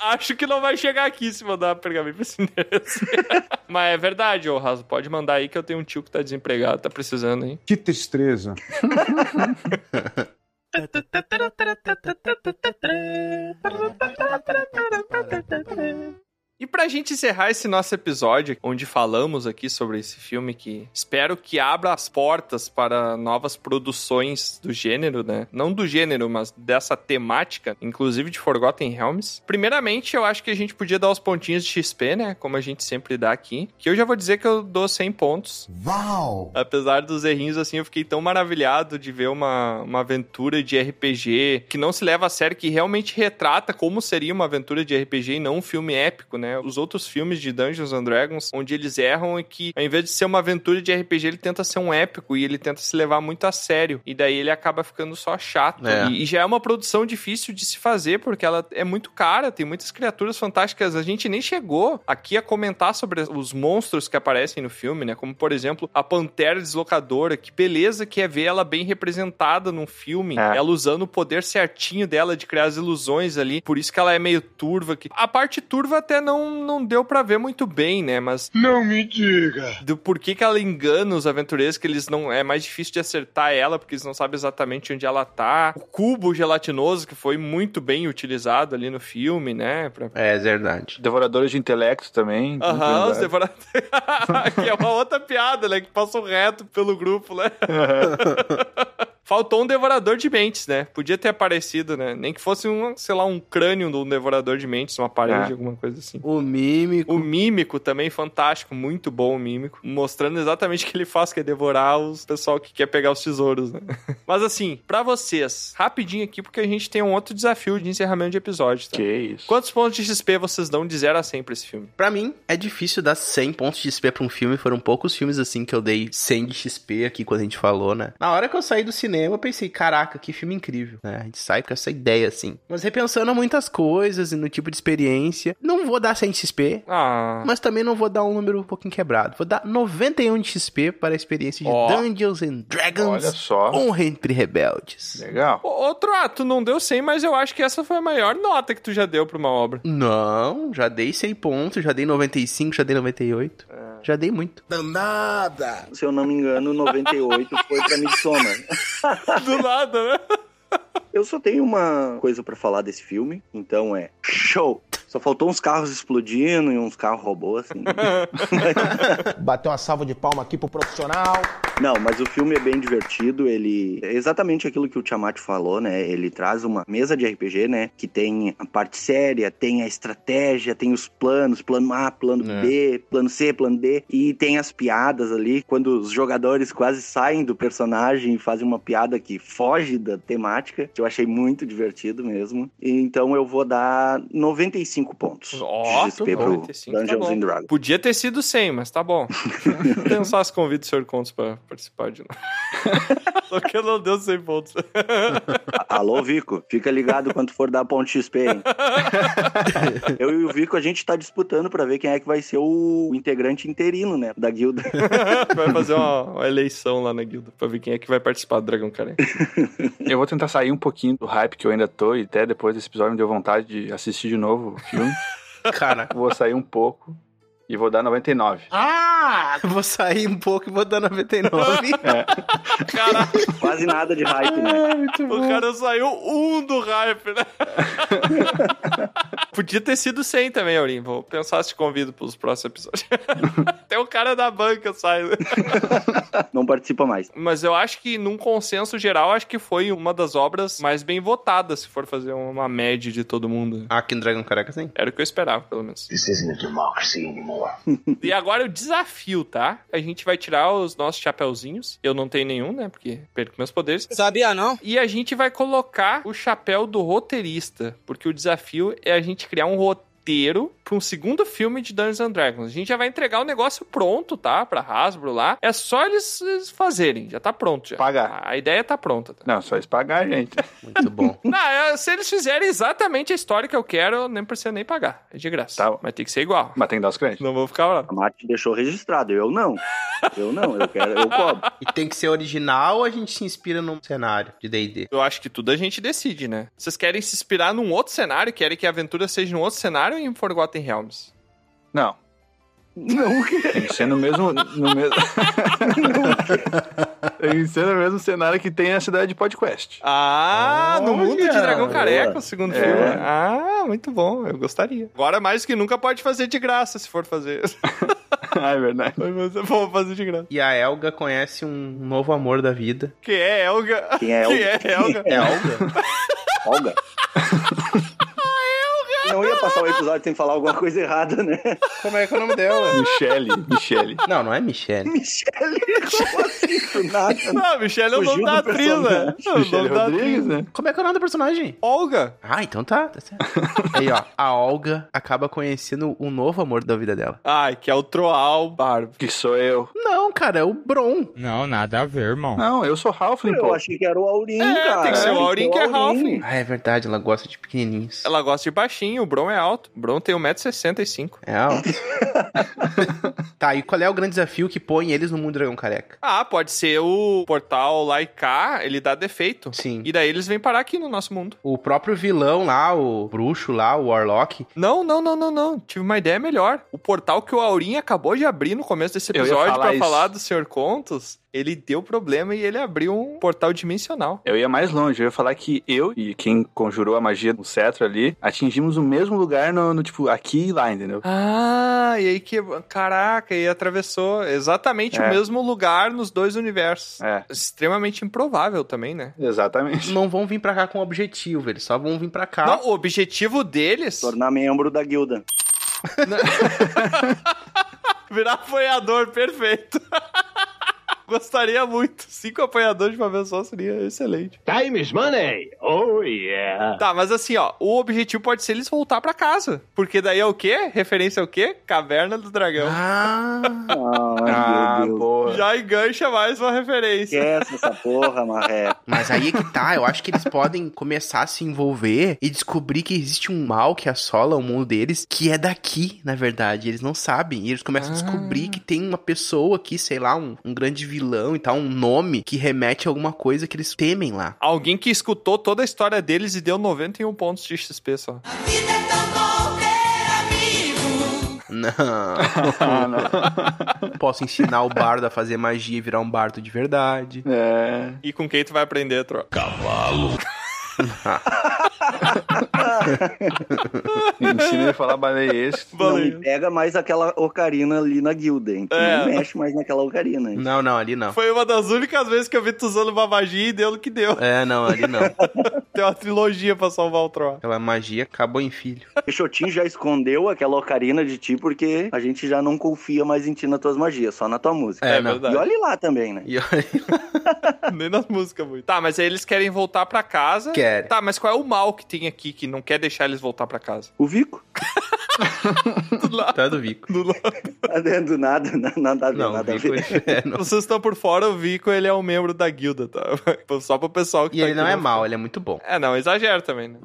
Acho que não vai chegar aqui se mandar pergaminho pra esse endereço. Mas é verdade, ô Raso. Pode mandar aí que eu tenho um tio que tá desempregado, tá precisando, hein? Que tristeza. E pra gente encerrar esse nosso episódio, onde falamos aqui sobre esse filme que espero que abra as portas para novas produções do gênero, né? Não do gênero, mas dessa temática, inclusive de Forgotten Realms. Primeiramente, eu acho que a gente podia dar os pontinhos de XP, né? Como a gente sempre dá aqui. Que eu já vou dizer que eu dou 100 pontos. Uau! Apesar dos errinhos, assim, eu fiquei tão maravilhado de ver uma, uma aventura de RPG que não se leva a sério, que realmente retrata como seria uma aventura de RPG e não um filme épico, né? Os outros filmes de Dungeons and Dragons, onde eles erram é que, ao invés de ser uma aventura de RPG, ele tenta ser um épico e ele tenta se levar muito a sério. E daí ele acaba ficando só chato. É. E, e já é uma produção difícil de se fazer, porque ela é muito cara, tem muitas criaturas fantásticas. A gente nem chegou aqui a comentar sobre os monstros que aparecem no filme, né? Como, por exemplo, a Pantera Deslocadora. Que beleza que é ver ela bem representada num filme. É. Ela usando o poder certinho dela de criar as ilusões ali. Por isso que ela é meio turva. Que... A parte turva até não, não deu pra ver muito bem, né? Mas Não me diga. do porquê que ela engana os aventureiros, que eles não. É mais difícil de acertar ela, porque eles não sabem exatamente onde ela tá. O cubo gelatinoso, que foi muito bem utilizado ali no filme, né? Pra... É verdade. Devoradores de intelecto também. Aham, os devoradores. que é uma outra piada, né? Que passam reto pelo grupo, né? Faltou um devorador de mentes, né? Podia ter aparecido, né? Nem que fosse um, sei lá, um crânio de um devorador de mentes, uma parede, É. alguma coisa assim. O mímico. O mímico também, fantástico, muito bom o mímico. Mostrando exatamente o que ele faz, que é devorar os pessoal que quer pegar os tesouros, né? Mas assim, pra vocês, rapidinho aqui, porque a gente tem um outro desafio de encerramento de episódio, tá? Que isso. Quantos pontos de XP vocês dão de 0 a 100 pra esse filme? Pra mim, é difícil dar 100 pontos de XP pra um filme. Foram poucos filmes assim que eu dei 100 de XP aqui quando a gente falou, né? Na hora que eu saí do cinema, eu pensei, caraca, que filme incrível, né? A gente sai com essa ideia assim. Mas repensando muitas coisas e no tipo de experiência, não vou dar 100 de XP. Ah. Mas também não vou dar um número um pouquinho quebrado. Vou dar 91 de XP para a experiência de Ó. Dungeons and Dragons. Olha só. Honra entre rebeldes. Legal. Ô, Outro ato, não deu 100, mas eu acho que essa foi a maior nota que tu já deu pra uma obra. Não, já dei 100 pontos, já dei 95, já dei 98. Já dei muito. Danada! Se eu não me engano, 98 foi pra Midsommar. Do nada, né? Eu só tenho uma coisa pra falar desse filme, então é show. Só faltou uns carros explodindo e uns carros robô, assim. Bateu uma salva de palma aqui pro profissional. Não, mas o filme é bem divertido, ele... É exatamente aquilo que o Tiamat falou, né? Ele traz uma mesa de RPG, né? Que tem a parte séria, tem a estratégia, tem os planos, plano A, plano É. B, plano C, plano D. E tem as piadas ali, quando os jogadores quase saem do personagem e fazem uma piada que foge da temática, que eu achei muito divertido mesmo. E então eu vou dar 95 pontos Ó, de XP pro 95 tá Dungeons bom. and Dragons. Podia ter sido 100, mas tá bom. Pensar se convido o Sr. Contos pra participar de novo. Só que eu não deu 100 pontos. Alô, Vico, fica ligado quando for dar ponto XP, hein? Eu e o Vico, a gente tá disputando pra ver quem é que vai ser o integrante interino, né, da guilda. Vai fazer uma, uma eleição lá na guilda pra ver quem é que vai participar do Dragão Careca. Eu vou tentar sair um pouquinho do hype que eu ainda tô, e até depois desse episódio me deu vontade de assistir de novo filme. Cara, vou sair um pouco E vou dar 99. Ah! Eu vou sair um pouco e vou dar 99. Caraca, Quase nada de hype, né? o cara saiu um do hype, né? Podia ter sido 100 também, Aurim. Vou pensar se te convido pros próximos episódios. Até o cara da banca sai. né? Não participa mais. Mas eu acho que, num consenso geral, acho que foi uma das obras mais bem votadas, se for fazer uma média de todo mundo. Aqui no Dragão Careca, sim. Era o que eu esperava, pelo menos. This isn't a democracy anymore. E agora o desafio, tá? A gente vai tirar os nossos chapéuzinhos. Eu não tenho nenhum, né? Porque perco meus poderes. Sabia não? E a gente vai colocar o chapéu do roteirista. Porque o desafio é a gente criar um roteiro para um segundo filme de Dungeons and Dragons. A gente já vai entregar o negócio pronto, tá? Pra Hasbro lá. É só eles, eles fazerem. Já tá pronto já. Pagar. A ideia tá pronta. Tá? Não, só isso pagar, gente. Muito bom. Não, é, se eles fizerem exatamente a história que eu quero, eu nem precisa nem pagar. É de graça. Tá. Mas tem que ser igual. Mas tem que dar os créditos. Não vou ficar lá. A Mate deixou registrado, eu não. Eu não, eu quero, eu cobro. E tem que ser original ou a gente se inspira num cenário de D&D? Eu acho que tudo a gente decide, né? Vocês querem se inspirar num outro cenário? Querem que a aventura seja num outro cenário em Forgotten Realms? Não. Não, Tem que ser no mesmo. No mesmo... tem que ser no mesmo cenário que tem a cidade de podcast. Ah, no mundo de! Dragão Careca, o segundo É. filme. Ah, muito bom, eu gostaria. Agora mais que nunca pode fazer de graça, se for fazer. ah, é verdade. Vou fazer de graça. E a Elga conhece um novo amor da vida. Que é Elga? Quem é Elga? é Elga? É Elga? Não ia passar o episódio sem falar alguma coisa errada, né? Como é que é o nome dela? Michele. Michele. Não, não é Michelle. Michele, como assim? Do nada. Não, Michelle é o nome Fugiu da do atriz, né? É da Rodrigues, atriz. né? Como é que é o nome da personagem? Olga. Ah, então tá, tá certo. Aí, ó, a Olga acaba conhecendo o novo amor da vida dela. Ai, que é o Troal Barbo. Que sou eu. Não, cara, é o Bron. Não, nada a ver, irmão. Não, eu sou Halfling, Eu pô. achei que era o Aurim, É, cara. tem que ser o Aurim que é Halfling. Ah, é verdade, ela gosta de pequenininhos. Ela gosta de baixinho, o Bron é alto. O Bron tem 1,65m. É alto. tá, e qual é o grande desafio que põe eles no mundo dragão careca? Ah, pode ser o portal Laika, ele dá defeito. Sim. E daí eles vêm parar aqui no nosso mundo. O próprio vilão lá, o bruxo lá, o Warlock. Não, não, não, não, não. Tive uma ideia melhor. O portal que o Aurim acabou de abrir no começo desse episódio falar pra isso. falar do Senhor Contos, ele deu problema e ele abriu um portal dimensional. Eu ia mais longe, eu ia falar que eu e quem conjurou a magia do cetro ali atingimos o mesmo lugar no, no, tipo, aqui e lá, entendeu? Ah, e aí que. Caraca, e atravessou exatamente o É. mesmo lugar nos dois universos. É, Extremamente improvável também, né? exatamente. Não vão vir pra cá com objetivo, eles só vão vir pra cá. Não, o objetivo deles. Tornar membro da guilda. Virar apoiador, perfeito. Gostaria muito. Cinco apoiadores de uma vez só seria excelente. Time is money. Oh, yeah. Tá, mas assim, ó, o objetivo pode ser eles voltar pra casa. Porque daí é o quê? Referência ao quê? Caverna do Dragão. Ah, Ah, meu Deus. boa. Já engancha mais uma referência. Esquece essa porra, marré. mas aí é que tá, eu acho que eles podem começar a se envolver e descobrir que existe um mal que assola o mundo deles, que é daqui, na verdade. Eles não sabem. E eles começam a descobrir que tem uma pessoa aqui, sei lá, um, um grande vilão e tal, um nome que remete a alguma coisa que eles temem lá. Alguém que escutou toda a história deles e deu 91 pontos de XP só. Não. Ah, não. Posso ensinar o bardo a fazer magia e virar um bardo de verdade. É. E com quem tu vai aprender, Tro? Ensina ele a falar baleiês. Não me pega mais aquela ocarina ali na guilda, hein? Tu É. não mexe mais naquela ocarina. hein? Não, não, ali não. Foi uma das únicas vezes que eu vi tu usando uma magia e deu no que deu. É, não, ali não. Tem uma trilogia pra salvar o Tro. Aquela magia acabou em filho. Peixotinho já escondeu aquela ocarina de ti porque a gente já não confia mais em ti nas tuas magias, só na tua música. É, É verdade. E olhe lá também, né? E olha, Nem nas músicas muito. Tá, mas aí eles querem voltar pra casa. Querem. Tá, mas qual é o mal que tem aqui que não quer deixar eles voltar pra casa? O Vico? Do lado. tá do Vico. Do lado. Do nada, na- nada a ver, Não, o nada a Vico ver. é, não. Vocês estão por fora, o Vico, ele é um membro da guilda, tá? Só pro pessoal que E tá ele não é mal, ele é muito bom. É, não, exagero também, né?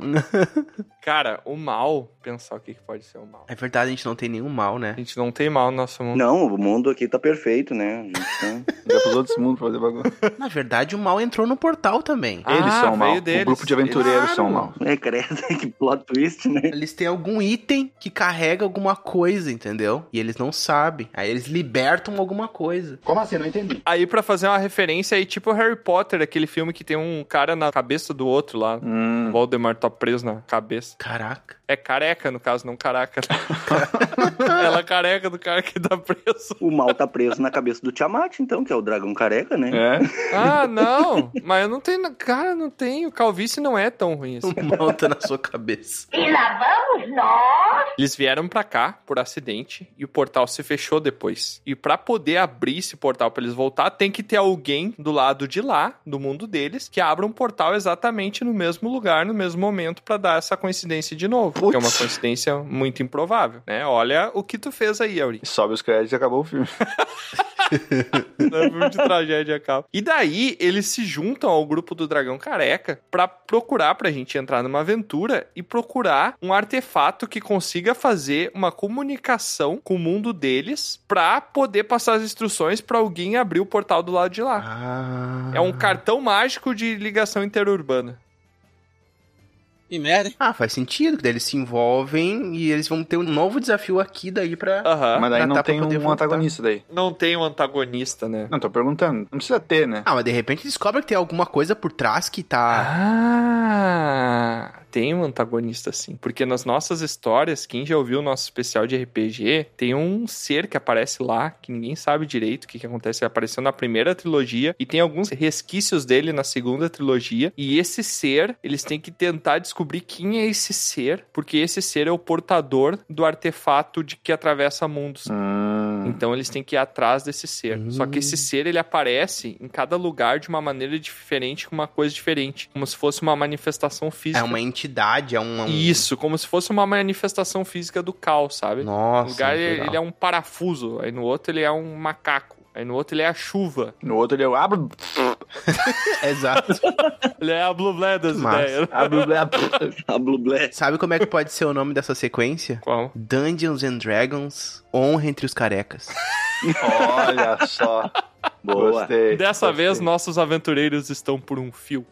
Cara, o mal, pensar o que, que pode ser o mal. É verdade, a gente não tem nenhum mal, né? A gente não tem mal no nosso mundo. Não, o mundo aqui tá perfeito, né? A gente tá... Dá pros outros mundos fazer bagulho. Na verdade, o mal entrou no portal também. Ah, Eles são mal. deles. O grupo de aventureiros Claro. são mal. É, credo, que plot twist, né? Eles têm algum item que carrega alguma coisa, entendeu? E eles não sabem. Aí eles libertam alguma coisa. Como assim? Não entendi. Aí, pra fazer uma referência aí, tipo Harry Potter, aquele filme que tem um cara na cabeça do outro lá. Hum. O Voldemort tá preso na cabeça. Caraca. É careca, no caso, não caraca. Ela é careca do cara que tá preso. O mal tá preso na cabeça do Tiamat, então, que é o dragão careca, né? É? Ah, não. Mas eu não tenho. Cara, não tenho. Calvície não é tão ruim assim. O mal tá na sua cabeça. E lá vamos nós. Eles vieram pra cá por acidente e o portal se fechou depois. E pra poder abrir esse portal pra eles voltar, tem que ter alguém do lado de lá, do mundo deles, que abra um portal exatamente no mesmo lugar, no mesmo momento, pra dar essa coincidência de novo. Que é uma coincidência muito improvável, né? Olha o que tu fez aí, Auri. Sobe os créditos e acabou o filme. É filme de tragédia acaba. E daí eles se juntam ao grupo do Dragão Careca pra procurar pra gente entrar numa aventura e procurar um artefato que consiga fazer uma comunicação com o mundo deles pra poder passar as instruções pra alguém abrir o portal do lado de lá. Ah. É um cartão mágico de ligação interurbana. Que merda, hein? Ah, faz sentido, que daí eles se envolvem e eles vão ter um novo desafio aqui daí pra. Aham. Mas daí não tá tem um voltar. antagonista daí. Não tem um antagonista, né? Não, tô perguntando. Não precisa ter, né? Ah, mas de repente descobre que tem alguma coisa por trás que tá. Ah, tem um antagonista sim. Porque nas nossas histórias, quem já ouviu o nosso especial de RPG, tem um ser que aparece lá, que ninguém sabe direito o que, que acontece. Ele apareceu na primeira trilogia e tem alguns resquícios dele na segunda trilogia. E esse ser, eles têm que tentar descobrir quem é esse ser, porque esse ser é o portador do artefato de que atravessa mundos. Hum. Então eles têm que ir atrás desse ser. Só que esse ser ele aparece em cada lugar de uma maneira diferente, com uma coisa diferente, como se fosse uma manifestação física. É uma entidade, é um. Isso, como se fosse uma manifestação física do caos, sabe? Nossa. no lugar ele, legal. ele é um parafuso, aí no outro ele é um macaco, aí no outro ele é a chuva. No outro ele é o abro. Exato. Ele é a Blue Blade das Massa. ideias. A. Sabe como é que pode ser o nome dessa sequência? Qual? Dungeons and Dragons Honra entre os carecas. Olha só. Boa. Gostei. Dessa gostei. vez, nossos aventureiros estão por um fio.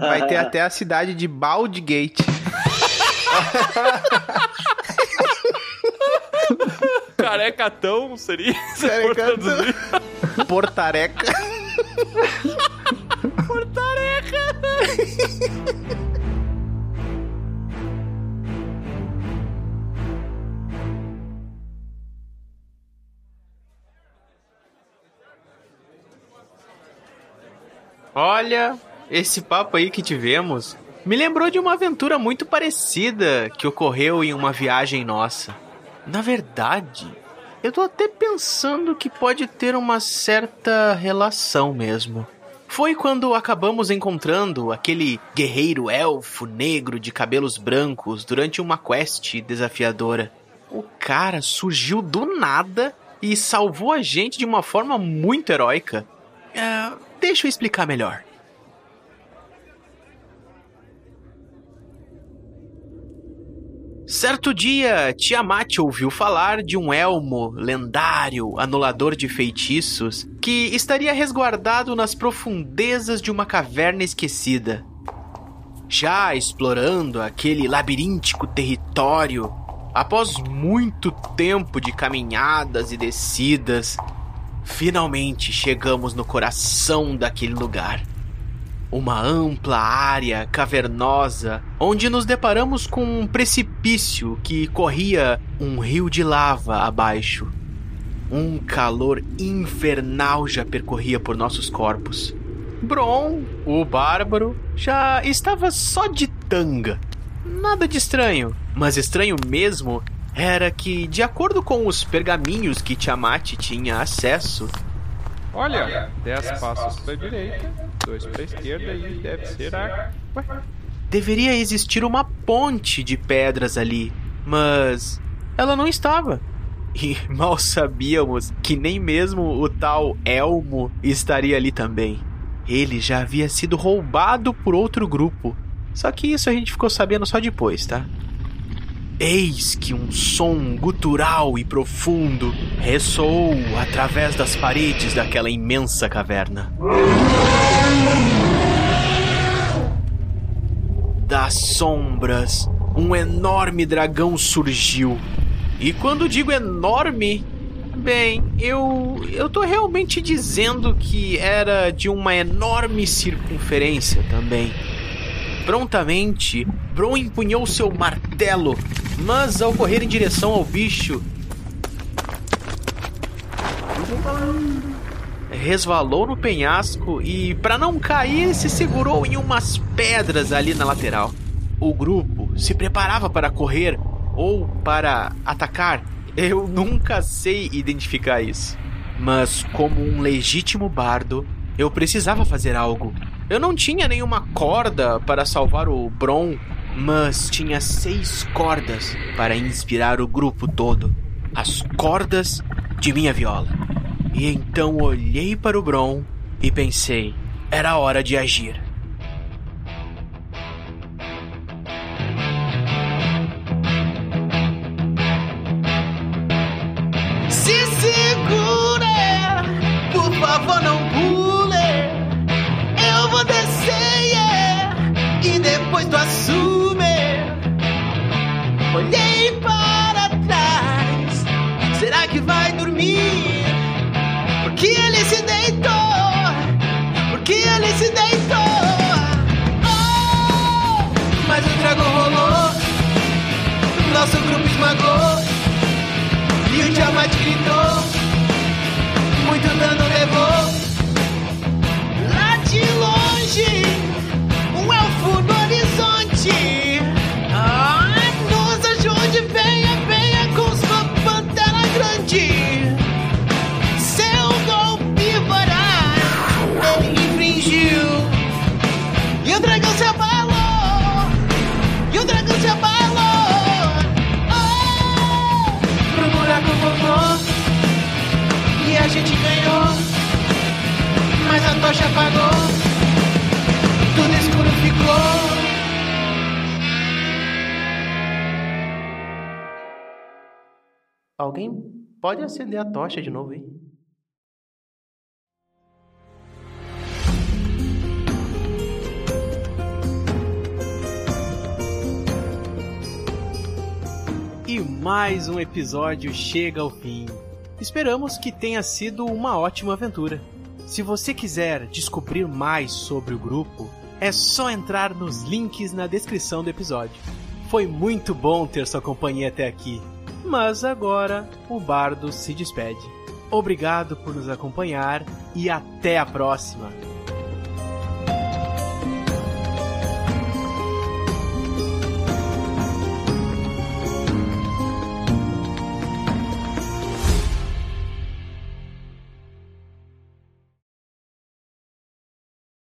Vai ter até a cidade de Baldgate. Carecatão seria? se Carecatão. traduzir. Portareca. Olha, esse papo aí que tivemos me lembrou de uma aventura muito parecida que ocorreu em uma viagem nossa. Na verdade, eu tô até pensando que pode ter uma certa relação mesmo. Foi quando acabamos encontrando aquele guerreiro elfo negro de cabelos brancos durante uma quest desafiadora. O cara surgiu do nada e salvou a gente de uma forma muito heróica. Ah, deixa eu explicar melhor. Certo dia, Tiamat ouviu falar de um elmo lendário, anulador de feitiços, que estaria resguardado nas profundezas de uma caverna esquecida. Já explorando aquele labiríntico território, após muito tempo de caminhadas e descidas, finalmente chegamos no coração daquele lugar uma ampla área cavernosa onde nos deparamos com um precipício que corria um rio de lava abaixo. Um calor infernal já percorria por nossos corpos. Bron, o bárbaro, já estava só de tanga. Nada de estranho, mas estranho mesmo era que, de acordo com os pergaminhos que Tiamat tinha acesso, Olha, 10 passos pra direita, 2 pra esquerda e deve ser a. Ué, deveria existir uma ponte de pedras ali, mas ela não estava. E mal sabíamos que nem mesmo o tal Elmo estaria ali também. Ele já havia sido roubado por outro grupo. Só que isso a gente ficou sabendo só depois, tá? Eis que um som gutural e profundo ressoou através das paredes daquela imensa caverna. Das sombras, um enorme dragão surgiu. E quando digo enorme, bem, eu eu tô realmente dizendo que era de uma enorme circunferência também. Prontamente, Bron empunhou seu martelo, mas ao correr em direção ao bicho, resvalou no penhasco e, para não cair, se segurou em umas pedras ali na lateral. O grupo se preparava para correr ou para atacar. Eu nunca sei identificar isso. Mas, como um legítimo bardo, eu precisava fazer algo. Eu não tinha nenhuma corda para salvar o Bron, mas tinha seis cordas para inspirar o grupo todo. As cordas de minha viola. E então olhei para o Bron e pensei: era hora de agir. Se segura, por favor não Tocha apagou Tudo escuro ficou Alguém pode acender a tocha de novo aí? E mais um episódio chega ao fim. Esperamos que tenha sido uma ótima aventura. Se você quiser descobrir mais sobre o grupo, é só entrar nos links na descrição do episódio. Foi muito bom ter sua companhia até aqui, mas agora o Bardo se despede. Obrigado por nos acompanhar e até a próxima!